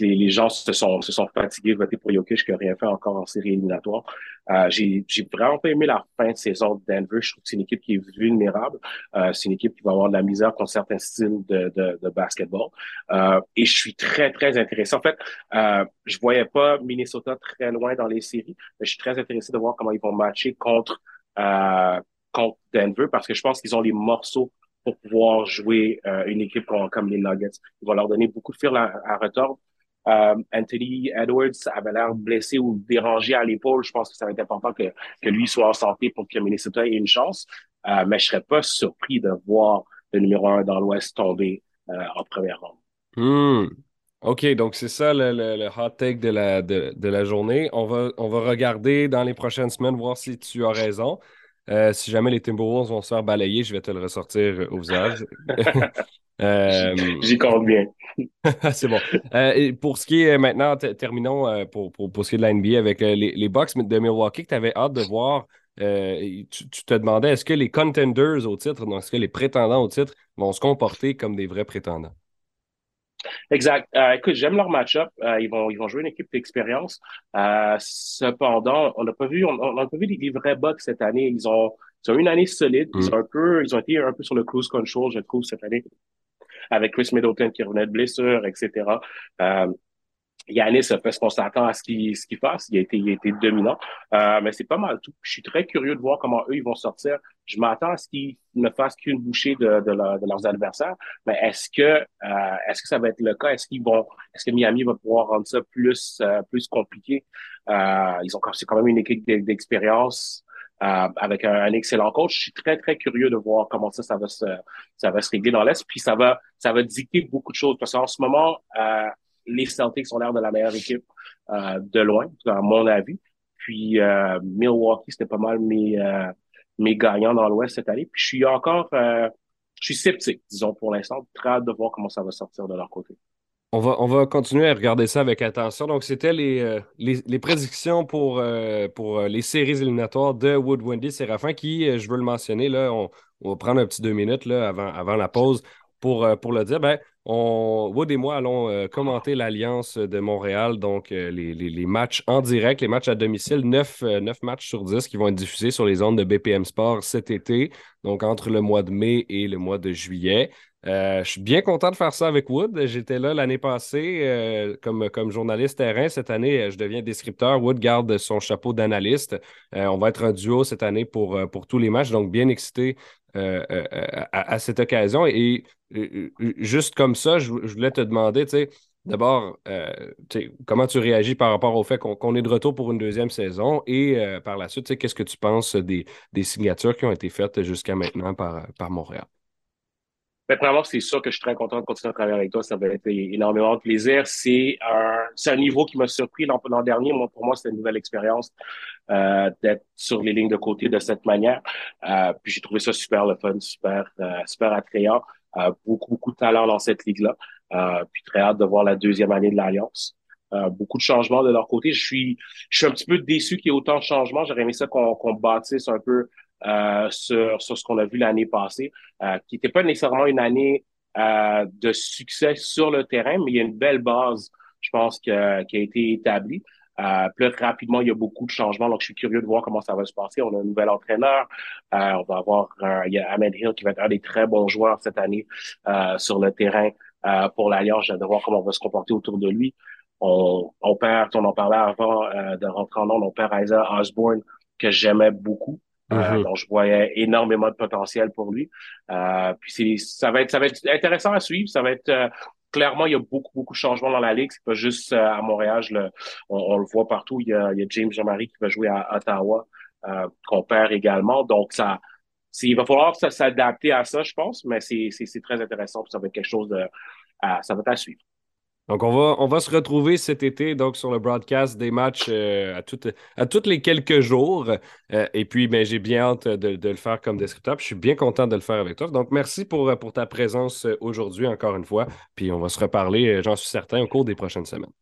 les, les, gens se sont, se sont fatigués de voter pour Jokic qui n'a rien fait encore en série éliminatoire. Euh, j'ai, j'ai vraiment pas aimé la fin de saison de Denver. Je trouve que c'est une équipe qui est vulnérable. Euh, c'est une équipe qui va avoir de la misère contre certains styles de, de, de basketball. Euh, et je suis très, très intéressé. En fait, euh, je voyais pas Minnesota très loin dans les séries, mais je suis très intéressé de voir comment ils vont matcher contre, euh, contre Denver parce que je pense qu'ils ont les morceaux pour pouvoir jouer euh, une équipe comme, comme, les Nuggets. Ils vont leur donner beaucoup de fil à, à retordre. Euh, Anthony Edwards avait l'air blessé ou dérangé à l'épaule. Je pense que ça va être important que, que lui soit en santé pour que Minnesota ait une chance. Euh, mais je serais pas surpris de voir le numéro un dans l'Ouest tomber euh, en première ronde. Hmm. OK, donc c'est ça le, le, hot take de la, de, de, la journée. On va, on va regarder dans les prochaines semaines, voir si tu as raison. Euh, si jamais les Timberwolves vont se faire balayer, je vais te le ressortir au visage. Euh, J'y compte bien. c'est bon. Euh, et pour ce qui est maintenant, terminons pour, pour, pour, ce qui est de la NBA avec les, les Bucks de Milwaukee que tu avais hâte de voir. Tu, tu, te demandais est-ce que les contenders au titre, est-ce que les prétendants au titre vont se comporter comme des vrais prétendants? Exact. Euh, écoute, j'aime leur match-up. Euh, ils, vont, ils vont jouer une équipe d'expérience. Euh, cependant, on n'a pas vu, on, on pas vu les, vrais Bucks cette année. Ils ont, ils ont une année solide. Ils mm. ont un peu, ils ont été un peu sur le cruise control, je trouve, cette année. Avec Chris Middleton qui revenait de blessure, etc. Euh, Yanis a fait ce qu'on s'attend à ce qu'il ce qu'il fasse. Il a été, il a été dominant. Euh, mais c'est pas mal tout. Je suis très curieux de voir comment eux, ils vont sortir. Je m'attends à ce qu'ils ne fassent qu'une bouchée de, de, de, leurs adversaires. Mais est-ce que euh, est-ce que ça va être le cas? Est-ce qu'ils vont est-ce que Miami va pouvoir rendre ça plus euh, plus compliqué? Euh, ils ont c'est quand même une équipe d'expérience. Euh, avec un, un, excellent coach. Je suis très, très curieux de voir comment ça, ça va se, ça va se régler dans l'Est. Puis ça va, ça va dicter beaucoup de choses. Parce qu'en ce moment, euh, les Celtics ont l'air de la meilleure équipe euh, de loin, à mon avis. Puis euh, Milwaukee, c'était pas mal mes, euh, mes gagnants dans l'Ouest cette année. Puis je suis encore, je suis sceptique, disons pour l'instant, très hâte de voir comment ça va sortir de leur côté. On va, on va continuer à regarder ça avec attention. Donc, c'était les, les, les, prédictions pour, pour les séries éliminatoires de Wood Wendy Séraphin, qui, je veux le mentionner, là, on, va prendre un petit deux minutes là, avant, avant la pause pour, pour le dire. Ben, on, Wood et moi allons euh, commenter l'Alliance de Montréal, donc euh, les, matchs en direct, les matchs à domicile, 9, matchs sur 10 qui vont être diffusés sur les ondes de BPM Sport cet été, donc entre le mois de mai et le mois de juillet. Je suis bien content de faire ça avec Wood. J'étais là l'année passée comme, comme journaliste terrain. Cette année, je deviens descripteur. Wood garde son chapeau d'analyste. on va être un duo cette année pour, pour tous les matchs, donc bien excité euh, euh, à, cette occasion. Et, juste comme ça, je, voulais te demander, tu sais, d'abord, euh, comment tu réagis par rapport au fait qu'on est de retour pour une deuxième saison? Et par la suite, qu'est-ce que tu penses des, signatures qui ont été faites jusqu'à maintenant par, par Montréal? Ben, premièrement, c'est sûr que je suis très content de continuer à travailler avec toi. Ça va être énormément de plaisir. C'est un, un niveau qui m'a surpris l'an dernier. Moi, pour moi, c'était une nouvelle expérience euh, d'être sur les lignes de côté de cette manière. Euh, puis j'ai trouvé ça super le fun, super, euh, super attrayant. Euh, beaucoup, beaucoup de talent dans cette ligue-là. Euh, puis très hâte de voir la deuxième année de l'Alliance. beaucoup de changements de leur côté. Je suis, je suis un petit peu déçu qu'il y ait autant de changements. J'aurais aimé ça qu'on qu'on bâtisse un peu euh, sur, sur ce qu'on a vu l'année passée, euh, qui n'était pas nécessairement une année euh, de succès sur le terrain, mais il y a une belle base, je pense, qui a été établie. Euh, puis rapidement, il y a beaucoup de changements, donc je suis curieux de voir comment ça va se passer. On a un nouvel entraîneur. Euh, on va avoir il y a Ahmed Hill qui va être un des très bons joueurs cette année sur le terrain pour l'Alliance. J'ai de voir comment on va se comporter autour de lui. On, on perd, on en parlait avant de rentrer en nom, on perd Isaiah Osborne, que j'aimais beaucoup. Euh, mhm. donc, je voyais énormément de potentiel pour lui. Euh, puis ça va être, ça va être intéressant à suivre. Ça va être euh, clairement, il y a beaucoup, beaucoup de changements dans la ligue. C'est pas juste à Montréal. le, on, le voit partout. Il y a, il y a James Jean-Marie qui va jouer à Ottawa, qu'on perd également. Donc, ça, il va falloir s'adapter à ça, je pense, mais c'est très intéressant. ça va être quelque chose de, ça va être à suivre. Donc, on va, on va se retrouver cet été donc, sur le broadcast des matchs euh, à, toutes, à toutes les quelques jours. Euh, et puis, ben, j'ai bien hâte de, le faire comme descripteur. je suis bien content de le faire avec toi. Donc, merci pour, pour ta présence aujourd'hui encore une fois. Puis, on va se reparler, j'en suis certain, au cours des prochaines semaines.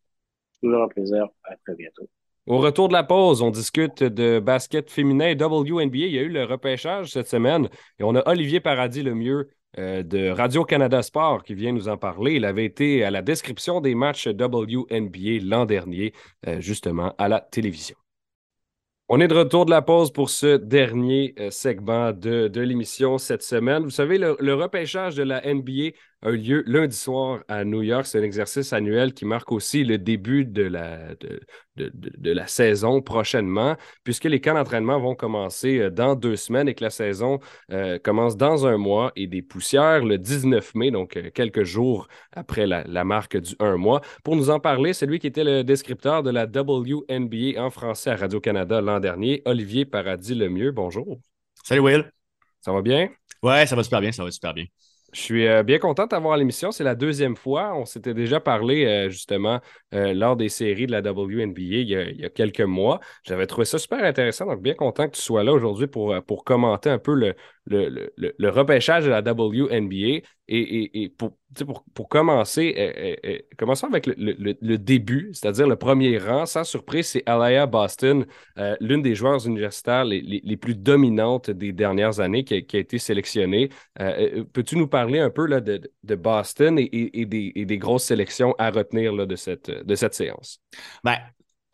Toujours un plaisir. À très bientôt. Au retour de la pause, on discute de basket féminin WNBA. Il y a eu le repêchage cette semaine et on a Olivier Paradis le mieux euh, de Radio-Canada Sport qui vient nous en parler. Il avait été à la description des matchs WNBA l'an dernier, euh, justement, à la télévision. On est de retour de la pause pour ce dernier euh, segment de, l'émission cette semaine. Vous savez, le, repêchage de la NBA a eu lieu lundi soir à New York. C'est un exercice annuel qui marque aussi le début de la, de, la saison prochainement, puisque les camps d'entraînement vont commencer euh, dans deux semaines et que la saison euh, commence dans un mois et des poussières le 19 mai, donc euh, quelques jours après la, marque du un mois. Pour nous en parler, c'est lui qui était le descripteur de la WNBA en français à Radio-Canada l'an dernier, Olivier Paradis-Lemieux. Bonjour. Salut Will. Ça va bien? Ouais, ça va super bien, ça va super bien. Je suis euh, bien content d'avoir l'émission. C'est la deuxième fois. On s'était déjà parlé euh, justement euh, lors des séries de la WNBA il y a, quelques mois. J'avais trouvé ça super intéressant. Donc, bien content que tu sois là aujourd'hui pour, pour commenter un peu le, le, le, repêchage de la WNBA. Et, et, pour, pour, pour, commencer, euh, euh, euh, commençons avec le, début, c'est-à-dire le premier rang. Sans surprise, c'est Alaya Boston, l'une des joueurs universitaires les, les, plus dominantes des dernières années qui a, été sélectionnée. Peux-tu nous parler un peu là, de, de Boston et, des, des, grosses sélections à retenir là, de, cette, de cette séance? Ben,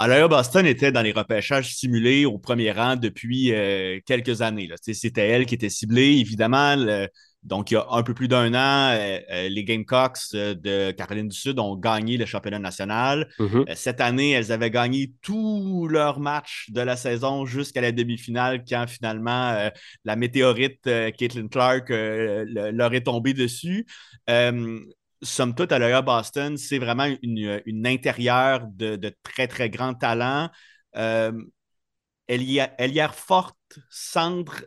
alors, Boston était dans les repêchages simulés au premier rang depuis euh, quelques années. C'était elle qui était ciblée. Évidemment, donc il y a un peu plus d'un an, euh, euh, les Gamecocks de Caroline du Sud ont gagné le championnat national. Mm-hmm. cette année, elles avaient gagné tous leurs matchs de la saison jusqu'à la demi-finale quand finalement la météorite Caitlin Clark leur est tombée dessus somme toute, à l'œil Boston, c'est vraiment une, une intérieure de, très, très grand talent. Euh, elle, y a, elle y a forte centre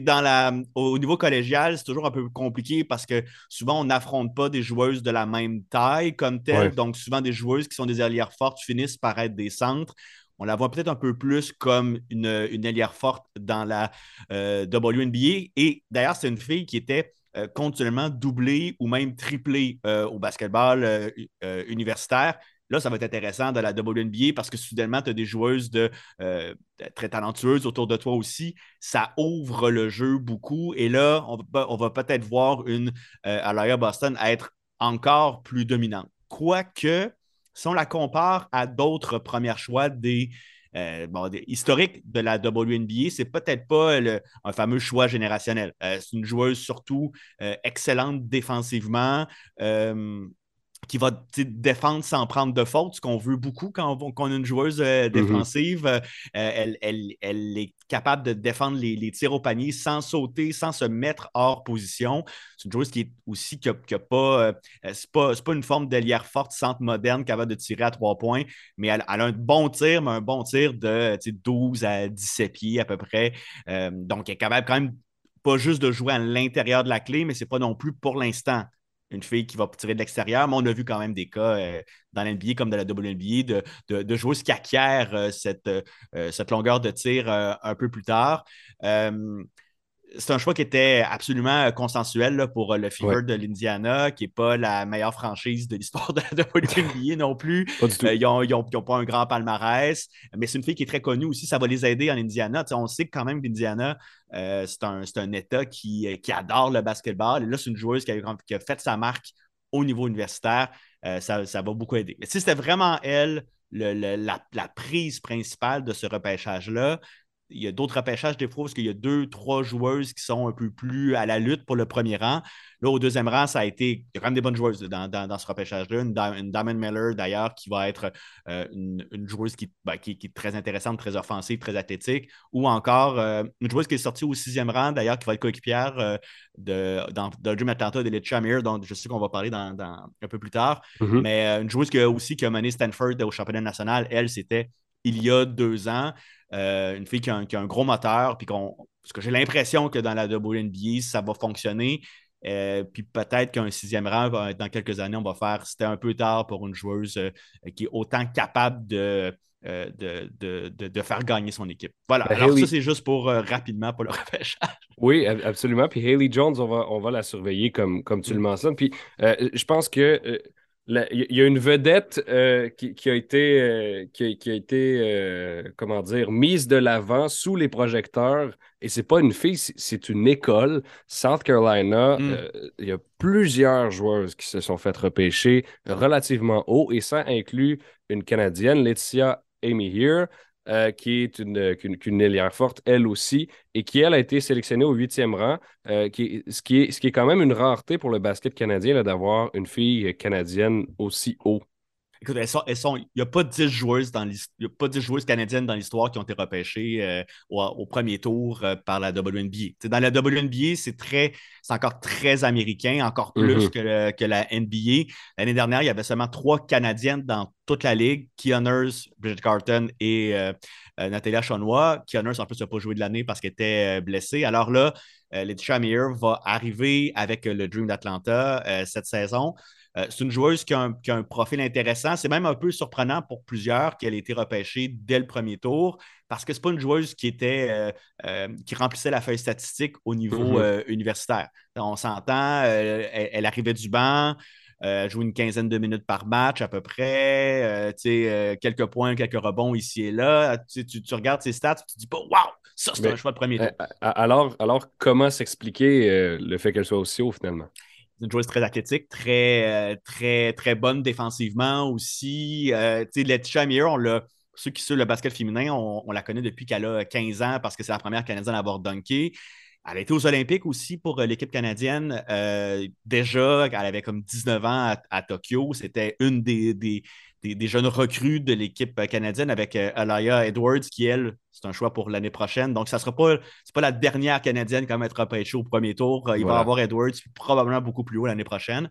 dans la, au niveau collégial, c'est toujours un peu compliqué parce que souvent on n'affronte pas des joueuses de la même taille comme telle. Donc, souvent des joueuses qui sont des allières fortes finissent par être des centres. On la voit peut-être un peu plus comme une, une allière forte dans la euh, WNBA. Et d'ailleurs, c'est une fille qui était euh, continuellement doublé ou même triplé euh, au basketball euh, universitaire. Là, ça va être intéressant dans la WNBA parce que soudainement, tu as des joueuses très talentueuses autour de toi aussi. Ça ouvre le jeu beaucoup. Et là, on va, peut-être voir une Alaya Boston être encore plus dominante. Quoique, si on la compare à d'autres premiers choix des, euh, historiques de la WNBA, c'est peut-être pas un fameux choix générationnel. Euh, c'est une joueuse surtout excellente défensivement qui va défendre sans prendre de faute, ce qu'on veut beaucoup quand on, a une joueuse euh, mm-hmm. défensive. Euh, elle, est capable de défendre les, tirs au panier sans sauter, sans se mettre hors position. C'est une joueuse qui est aussi pas, euh, c'est pas, une forme d'ailière forte, centre moderne, capable de tirer à trois points, mais elle, a un bon tir, mais un bon tir de 12 à 17 pieds à peu près. donc, elle est capable quand même pas juste de jouer à l'intérieur de la clé, mais ce n'est pas non plus pour l'instant une fille qui va tirer de l'extérieur, mais on a vu quand même des cas euh, dans l'NBA comme dans la WNBA de, de, joueuses qui acquièrent euh, cette, euh, cette, longueur de tir un peu plus tard c'est un choix qui était absolument euh, consensuel pour euh, le Fever de l'Indiana, qui n'est pas la meilleure franchise de l'histoire de la WNBA non plus. Euh, ils n'ont pas un grand palmarès, mais c'est une fille qui est très connue aussi. Ça va les aider en Indiana. on sait quand même qu'Indiana, c'est un, État qui, adore le basketball. Et là, c'est une joueuse qui a, fait sa marque au niveau universitaire. Ça, va beaucoup aider. Mais si c'était vraiment elle, la, prise principale de ce repêchage-là, il y a d'autres repêchages des fois parce qu'il y a deux, trois joueuses qui sont un peu plus à la lutte pour le premier rang. Là, au deuxième rang, ça a été. Il y a quand même des bonnes joueuses dans, ce repêchage-là. Une, Diamond Miller, d'ailleurs, qui va être euh, une, joueuse ben, qui, qui, est très intéressante, très offensive, très athlétique. Ou encore euh, une joueuse qui est sortie au sixième rang, d'ailleurs, qui va être coéquipière euh, de, dans, dans Dream Atlanta de Chamir, dont je sais qu'on va parler dans, un peu plus tard. Mm-hmm. Mais une joueuse qui a aussi qui a mené Stanford au championnat national, elle, c'était il y a deux ans. Euh, une fille qui a, un, gros moteur, puis qu'on. Parce que j'ai l'impression que dans la WNBA, ça va fonctionner. Euh, puis peut-être qu'un sixième rang, dans quelques années, on va faire. C'était un peu tard pour une joueuse euh, qui est autant capable de, de, faire gagner son équipe. Voilà. Ben, Alors, ça, c'est juste pour rapidement pour le repêchage. Oui, absolument. Puis Haley Jones, on va, on va la surveiller comme, comme tu le mm. mentionnes. Puis je pense que il y a une vedette euh, qui, a été, euh, qui, a, été euh, comment dire, mise de l'avant sous les projecteurs. Et c'est pas une fille, c'est une école. South Carolina, hmm. il y a plusieurs joueuses qui se sont faites repêcher relativement haut. Et ça inclut une Canadienne, Laetitia Amy Here, euh, qui est une, qu'une, ailière forte, elle aussi, et qui, elle, a été sélectionnée au huitième rang, euh, ce, qui est, ce qui est quand même une rareté pour le basket canadien d'avoir une fille canadienne aussi haut. Écoute, elles sont, il n'y a pas 10 joueuses dans il a pas 10 joueuses canadiennes dans l'histoire qui ont été repêchées euh, au, premier tour par la WNBA. dans la WNBA, c'est très, c'est encore très américain, encore plus mm-hmm. que, que, la NBA. L'année dernière, il y avait seulement trois Canadiennes dans toute la ligue, Keoners, Bridget Carton et euh, euh, Natalia Chaunois. Keoners, en plus, n'a pas joué de l'année parce qu'elle était euh, blessée. Alors là, Letitia Meyer va arriver avec le Dream d'Atlanta cette saison. C'est une joueuse qui a, un, profil intéressant. C'est même un peu surprenant pour plusieurs qu'elle ait été repêchée dès le premier tour parce que ce n'est pas une joueuse qui était qui remplissait la feuille statistique au niveau mm-hmm. universitaire. On s'entend, elle, arrivait du banc. Euh, joue une quinzaine de minutes par match à peu près, euh, euh, quelques points, quelques rebonds ici et là. Tu, regardes ses stats, tu te dis pas Waouh, ça c'est un choix de premier tour. Alors, alors comment s'expliquer le fait qu'elle soit aussi haut finalement? Une joueuse très athlétique, très, très, très bonne défensivement aussi. Euh, Letitia Meyer, on. Ceux qui suivent le basket féminin, on, la connaît depuis qu'elle a 15 ans parce que c'est la première Canadienne à avoir dunké. Elle a été aux Olympiques aussi pour euh, l'équipe canadienne. Euh, déjà, elle avait comme 19 ans à, Tokyo. C'était une des, des, jeunes recrues de l'équipe canadienne avec euh, Alaya Edwards, qui, elle, c'est un choix pour l'année prochaine. Donc, ça ne sera pas, pas la dernière Canadienne comme être repêchée au premier tour. Il va y avoir Edwards, probablement beaucoup plus haut l'année prochaine.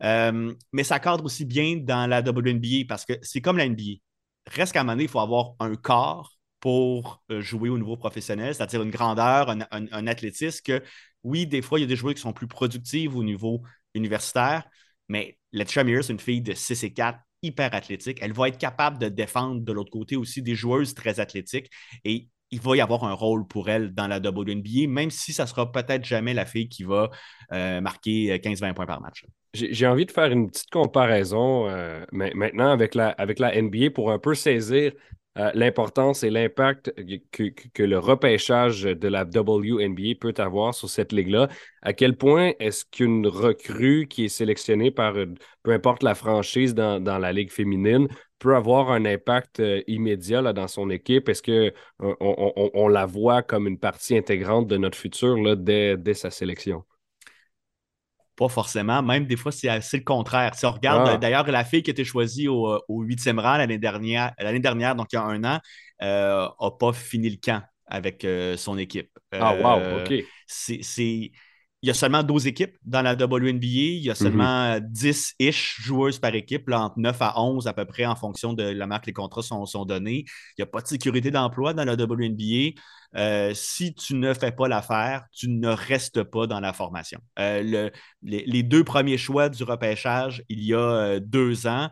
mais ça cadre aussi bien dans la WNBA parce que c'est comme la NBA. Reste qu'à un moment donné, il faut avoir un corps pour euh, jouer au niveau professionnel, c'est-à-dire une grandeur, un, athlétisme que, oui, des fois, il y a des joueurs qui sont plus productifs au niveau universitaire, mais Letia Mears, c'est une fille de 6 et 4, hyper athlétique. Elle va être capable de défendre de l'autre côté aussi des joueuses très athlétiques et il va y avoir un rôle pour elle dans la WNBA, même si ça sera peut-être jamais la fille qui va euh, marquer 15-20 points par match. J'ai envie de faire une petite comparaison euh, maintenant avec la, avec la NBA pour un peu saisir euh, l'importance et l'impact que, le repêchage de la WNBA peut avoir sur cette ligue-là. À quel point est-ce qu'une recrue qui est sélectionnée par, peu importe la franchise dans, la ligue féminine, peut avoir un impact euh, immédiat là, dans son équipe? Est-ce qu'on on, la voit comme une partie intégrante de notre futur là, dès, dès sa sélection? Pas forcément. Même des fois, c'est le contraire. Si on regarde, ah. d'ailleurs, la fille qui a été choisie au, huitième rang l'année dernière, l'année dernière, donc il y a un an, n'a euh, pas fini le camp avec euh, son équipe. ah, wow, euh, OK. C'est il y a seulement 12 équipes dans la WNBA. Il y a seulement 10-ish joueuses par équipe, entre 9 à 11 à peu près en fonction de la marque les contrats sont, sont donnés. Il n'y a pas de sécurité d'emploi dans la WNBA. Euh, si tu ne fais pas l'affaire, tu ne restes pas dans la formation. Euh, les, deux premiers choix du repêchage, il y a euh, deux ans,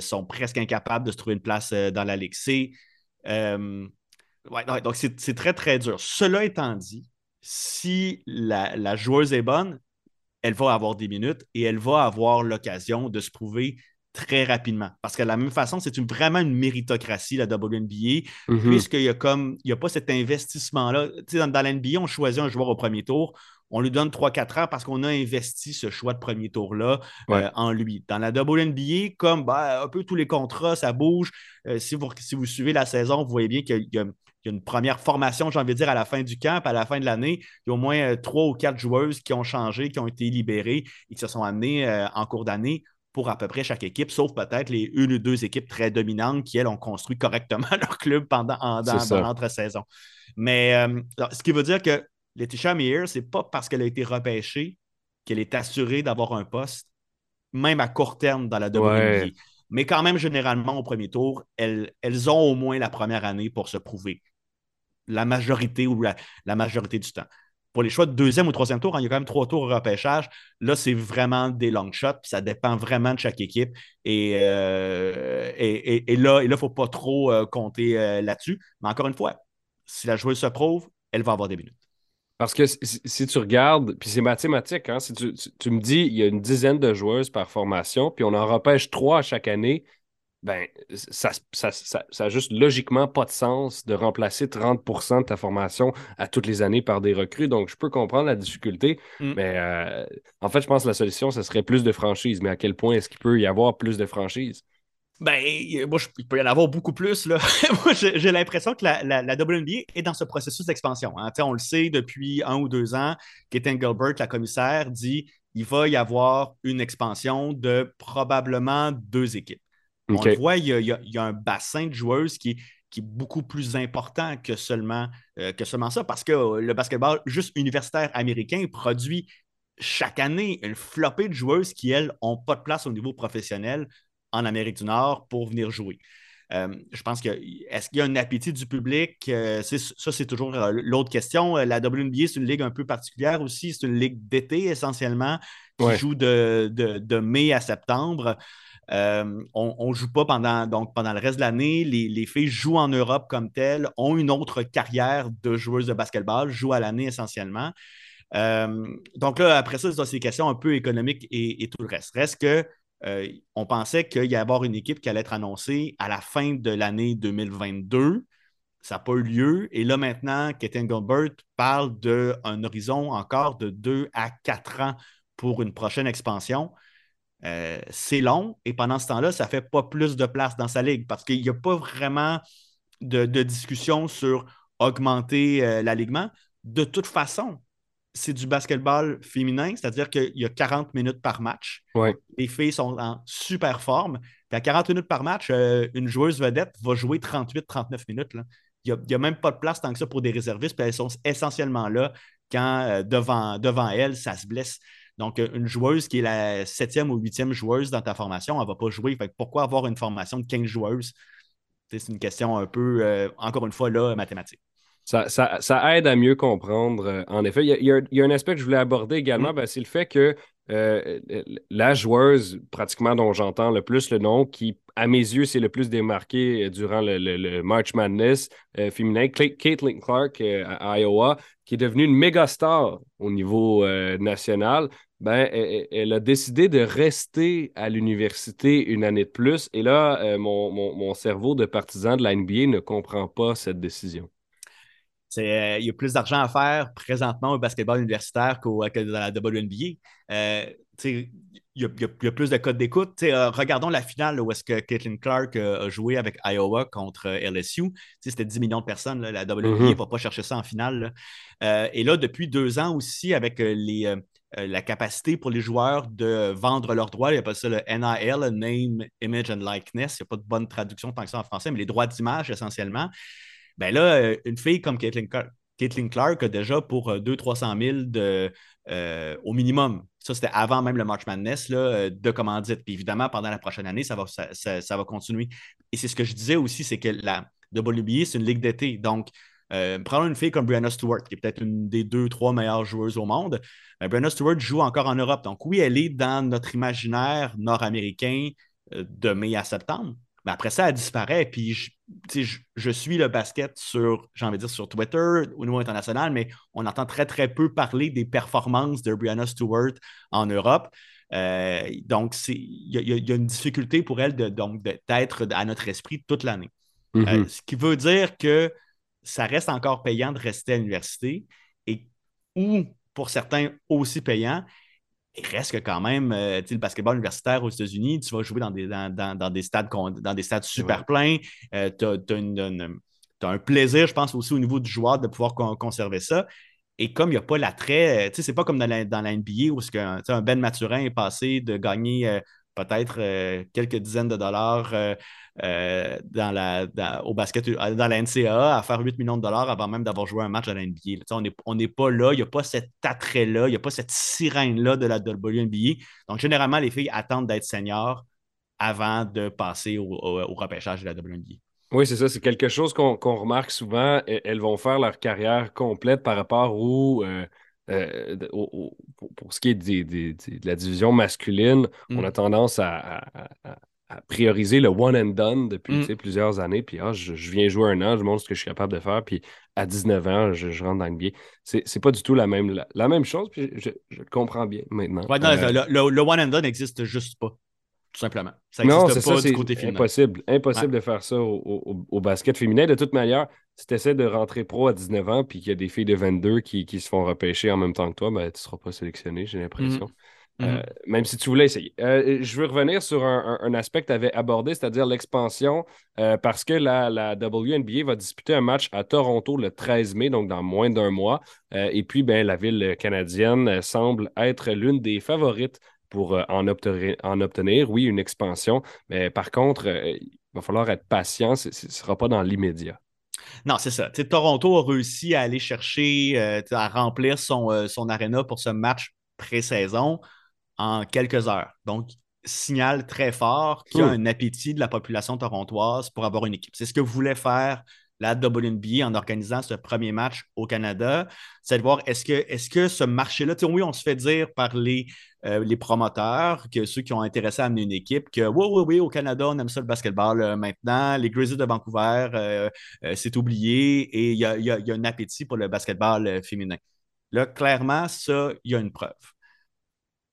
sont presque incapables de se trouver une place dans la Ligue C. donc, c'est très, très dur. Cela étant dit, si la, joueuse est bonne, elle va avoir des minutes et elle va avoir l'occasion de se prouver très rapidement. Parce que de la même façon, c'est vraiment une méritocratie, la WNBA, mm puisqu'il n'y a comme il y a pas cet investissement-là. Dans, dans la NBA, on choisit un joueur au premier tour, on lui donne 3-4 ans parce qu'on a investi ce choix de premier tour-là euh, en lui. Dans la WNBA, comme ben, un peu tous les contrats, ça bouge. Euh, si, vous, si vous suivez la saison, vous voyez bien qu'il y a il y a une première formation, j'ai envie de dire, à la fin du camp, à la fin de l'année, il y a au moins euh, trois ou quatre joueuses qui ont changé, qui ont été libérées et qui se sont amenées euh, en cours d'année pour à peu près chaque équipe, sauf peut-être les une ou deux équipes très dominantes qui, elles, ont construit correctement leur club pendant en, dans, l'entre-saison. Mais euh, ce qui veut dire que Letitia Meyer, ce n'est pas parce qu'elle a été repêchée qu'elle est assurée d'avoir un poste, même à court terme dans la WNBA. Mais quand même, généralement, au premier tour, elles, ont au moins la première année pour se prouver la majorité ou la, majorité du temps. Pour les choix de deuxième ou troisième tour, hein, il y a quand même trois tours au repêchage. Là, c'est vraiment des long shots. Ça dépend vraiment de chaque équipe. Et, euh, là, il ne faut pas trop euh, compter euh, là-dessus. Mais encore une fois, si la joueuse se prouve, elle va avoir des minutes. Parce que si, tu regardes, puis c'est mathématique, hein, si tu, tu, me dis il y a une dizaine de joueuses par formation, puis on en repêche trois à chaque année, ben, ça n'a ça, juste logiquement pas de sens de remplacer 30% de ta formation à toutes les années par des recrues. Donc, je peux comprendre la difficulté, mm. mais euh, en fait, je pense que la solution, ce serait plus de franchises. Mais à quel point est-ce qu'il peut y avoir plus de franchises? Ben, moi, il peut y en avoir beaucoup plus. Là. moi, j'ai l'impression que la, la, WNBA est dans ce processus d'expansion. Hein. On le sait depuis un ou deux ans. Kate Gilbert, la commissaire, dit il va y avoir une expansion de probablement deux équipes. On le voit, il y, a, un bassin de joueuses qui, est beaucoup plus important que seulement, euh, que seulement ça, parce que euh, le basketball juste universitaire américain produit chaque année une flopée de joueuses qui, elles, n'ont pas de place au niveau professionnel en Amérique du Nord pour venir jouer. Euh, je pense que est-ce qu'il y a un appétit du public? ça, c'est toujours l'autre question. La WNBA, c'est une ligue un peu particulière aussi. C'est une ligue d'été essentiellement qui joue de, de, mai à septembre. Euh, on ne joue pas pendant, donc, pendant le reste de l'année. Les, filles jouent en Europe comme telles, ont une autre carrière de joueuses de basketball, jouent à l'année essentiellement. Euh, donc là, après ça, c'est des questions un peu économiques et, tout le reste. Reste que euh, on pensait qu'il y avoir une équipe qui allait être annoncée à la fin de l'année 2022. Ça n'a pas eu lieu. Et là, maintenant, Kate Gilbert parle d'un horizon encore de deux à quatre ans pour une prochaine expansion. Euh, c'est long et pendant ce temps-là, ça ne fait pas plus de place dans sa ligue parce qu'il n'y a pas vraiment de, discussion sur augmenter euh, l'alignement. De toute façon, c'est du basketball féminin, c'est-à-dire qu'il y a 40 minutes par match. Les filles sont en super forme. à 40 minutes par match, euh, une joueuse vedette va jouer 38-39 minutes. Il n'y a, même pas de place tant que ça pour des réservistes, puis elles sont essentiellement là quand devant, devant elles, ça se blesse. Donc, euh, une joueuse qui est la septième ou huitième joueuse dans ta formation, elle ne va pas jouer. pourquoi avoir une formation de 15 joueuses? C'est une question un peu, euh, encore une fois, là, mathématique. Ça, aide à mieux comprendre. Euh, en effet, il y, a, un aspect que je voulais aborder également, mm. ben, c'est le fait que la joueuse, pratiquement dont j'entends le plus le nom, qui, à mes yeux, c'est le plus démarqué durant le, March Madness féminin, Caitlin Clark à Iowa, qui est devenue une méga star au niveau national ben, elle, a décidé de rester à l'université une année de plus. Et là, euh, mon, cerveau de partisan de la NBA ne comprend pas cette décision. Euh, il y a plus d'argent à faire présentement au basketball universitaire qu'au, que dans la WNBA. Euh, il, y a, plus de codes d'écoute. regardons la finale où est-ce que Caitlin Clark a joué avec Iowa contre LSU. C'était 10 millions de personnes. la WNBA ne mm-hmm. va pas chercher ça en finale. et là, depuis deux ans aussi, avec les, euh, la capacité pour les joueurs de vendre leurs droits. Il y a pas ça le NIL, Name, Image and Likeness. Il n'y a pas de bonne traduction tant que ça en français, mais les droits d'image essentiellement. Ben là, euh, une fille comme Caitlin Clark, a déjà pour 200-300 euh, 000 au minimum. Ça, c'était avant même le March Madness de commandite. Puis évidemment, pendant la prochaine année, ça va, continuer. Et c'est ce que je disais aussi, c'est que la WBA, c'est une ligue d'été. Donc, prenons une fille comme Brianna Stewart, qui est peut-être une des deux, trois meilleures joueuses au monde. Ben, Brenna Stewart joue encore en Europe. Donc, oui, elle est dans notre imaginaire nord-américain euh, de mai à septembre. Mais après ça, elle disparaît. Puis, je, suis le basket sur, j'ai envie de dire, sur Twitter au niveau international, mais on entend très, très peu parler des performances de Brianna Stewart en Europe. Euh, donc, il y, a une difficulté pour elle d'être à notre esprit toute l'année. Euh, mm-hmm. ce qui veut dire que ça reste encore payant de rester à l'université et où pour certains aussi payant. Il reste que quand même, euh, le basketball universitaire aux États-Unis, tu vas jouer dans des, dans, des, stades, dans des stades super pleins. Euh, tu as, un plaisir, je pense, aussi au niveau du joueur de pouvoir conserver ça. Et comme il n'y a pas l'attrait, euh, tu sais, c'est pas comme dans la, dans la NBA où un Ben Maturin est passé de gagner peut-être quelques dizaines de dollars euh, dans la, au basket, euh, dans NCAA à faire 8 millions de dollars avant même d'avoir joué un match à la NBA. On n'est pas là, il n'y a pas cet attrait-là, il n'y a pas cette sirène-là de la WNBA. Donc, généralement, les filles attendent d'être seniors avant de passer au, repêchage de la WNBA. Oui, c'est ça. C'est quelque chose qu'on remarque souvent. Elles vont faire leur carrière complète par rapport au, euh, pour, ce qui est de la division masculine. On mm. a tendance à, prioriser le one and done depuis mm. plusieurs années. Puis ah, je, viens jouer un an, je montre ce que je suis capable de faire. Puis à 19 ans, je, rentre dans le biais. C'est pas du tout la même, la, même chose. Puis je, comprends bien maintenant. Euh, le, one and done n'existe juste pas. Tout simplement. Ça n'existe pas du côté féminin. Impossible. Impossible de faire ça au, basket féminin. De toute manière, si tu essaies de rentrer pro à 19 ans puis qu'il y a des filles de 22 qui, se font repêcher en même temps que toi, ben, tu ne seras pas sélectionné, j'ai l'impression. Mm. Euh, mhm. même si tu voulais essayer. Euh, je veux revenir sur un, aspect que tu avais abordé, c'est-à-dire l'expansion, euh, parce que la, la, WNBA va disputer un match à Toronto le 13 mai, donc dans moins d'un mois. et puis, ben, la ville canadienne semble être l'une des favorites pour en, obtenir, en obtenir, oui, une expansion. Mais par contre, il va falloir être patient, ce ne sera pas dans l'immédiat. Non, c'est ça. Toronto a réussi à aller chercher, à remplir son, son aréna pour ce match pré-saison en quelques heures. Donc, signal très fort qu'il y a un appétit de la population torontoise pour avoir une équipe. C'est ce que voulait faire la WNBA en organisant ce premier match au Canada, c'est de voir est-ce que, ce marché-là, oui, on se fait dire par les, euh, les promoteurs, que ceux qui ont intéressé à amener une équipe, que oui, oui, oui, au Canada, on aime ça le basketball euh, maintenant, les Grizzlies de Vancouver, euh, c'est oublié et il y a, y a, un appétit pour le basketball féminin. Là, clairement, ça, il y a une preuve.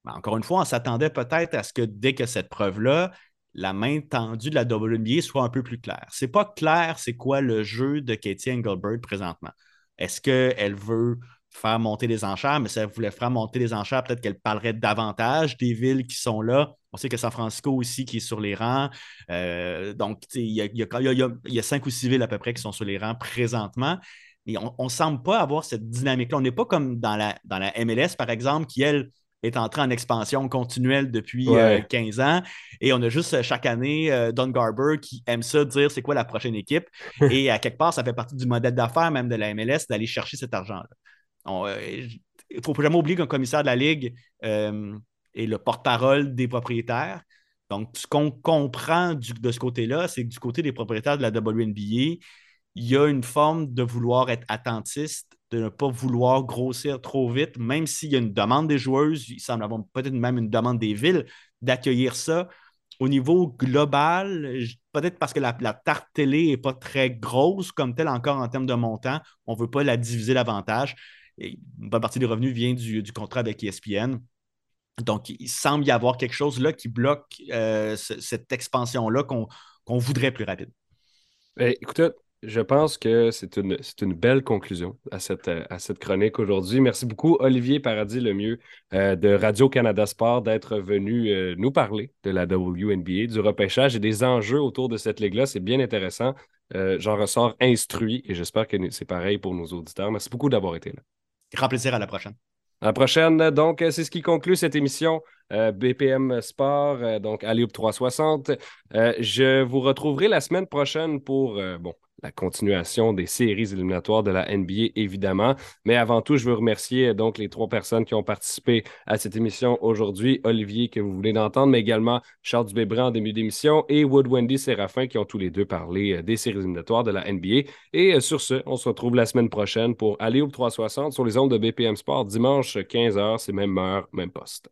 Ben, encore une fois, on s'attendait peut-être à ce que dès que cette preuve-là, la main tendue de la WNBA soit un peu plus claire. C'est pas clair c'est quoi le jeu de Katie Engelbert présentement. Est-ce qu'elle veut faire monter les enchères, mais si elle voulait faire monter les enchères, peut-être qu'elle parlerait davantage des villes qui sont là. On sait que San Francisco aussi qui est sur les rangs. Donc, il y a, cinq ou six villes à peu près qui sont sur les rangs présentement. Mais on ne semble pas avoir cette dynamique-là. On n'est pas comme dans la, dans la MLS, par exemple, qui, elle, est entré en expansion continuelle depuis 15 euh, ans. Et on a juste euh, chaque année euh, Don Garber qui aime ça dire c'est quoi la prochaine équipe. et à quelque part, ça fait partie du modèle d'affaires même de la MLS d'aller chercher cet argent-là. Il ne faut jamais oublier qu'un commissaire de la Ligue est le porte-parole des propriétaires. Donc, ce qu'on comprend de ce côté-là, c'est que du côté des propriétaires de la WNBA, il y a une forme de vouloir être attentiste de ne pas vouloir grossir trop vite, même s'il y a une demande des joueuses, il semble avoir peut-être même une demande des villes d'accueillir ça. Au niveau global, peut-être parce que la, tarte télé n'est pas très grosse comme telle encore en termes de montant, on ne veut pas la diviser davantage. Une bonne partie des revenus vient du, contrat avec ESPN. Donc, il semble y avoir quelque chose là qui bloque cette expansion-là qu'on voudrait plus rapide. Ben, écoutez, je pense que c'est une, une, belle conclusion à cette, à cette chronique aujourd'hui. Merci beaucoup, Olivier Paradis Lemieux euh, de Radio-Canada Sport, d'être venu euh, nous parler de la WNBA, du repêchage et des enjeux autour de cette ligue-là. C'est bien intéressant. Euh, j'en ressors instruit et j'espère que c'est pareil pour nos auditeurs. Merci beaucoup d'avoir été là. Grand plaisir à la prochaine. À la prochaine. Donc, c'est ce qui conclut cette émission BPM Sport, donc Alioub 360. je vous retrouverai la semaine prochaine pour, bon, la continuation des séries éliminatoires de la NBA, évidemment. Mais avant tout, je veux remercier donc les trois personnes qui ont participé à cette émission aujourd'hui. Olivier, que vous voulez d'entendre, mais également Charles Dubébran en début d'émission et Wood Wendy Séraphin qui ont tous les deux parlé euh, des séries éliminatoires de la NBA. Et euh, sur ce, on se retrouve la semaine prochaine pour aller au 360 sur les ondes de BPM Sport dimanche 15h, c'est même heure, même poste.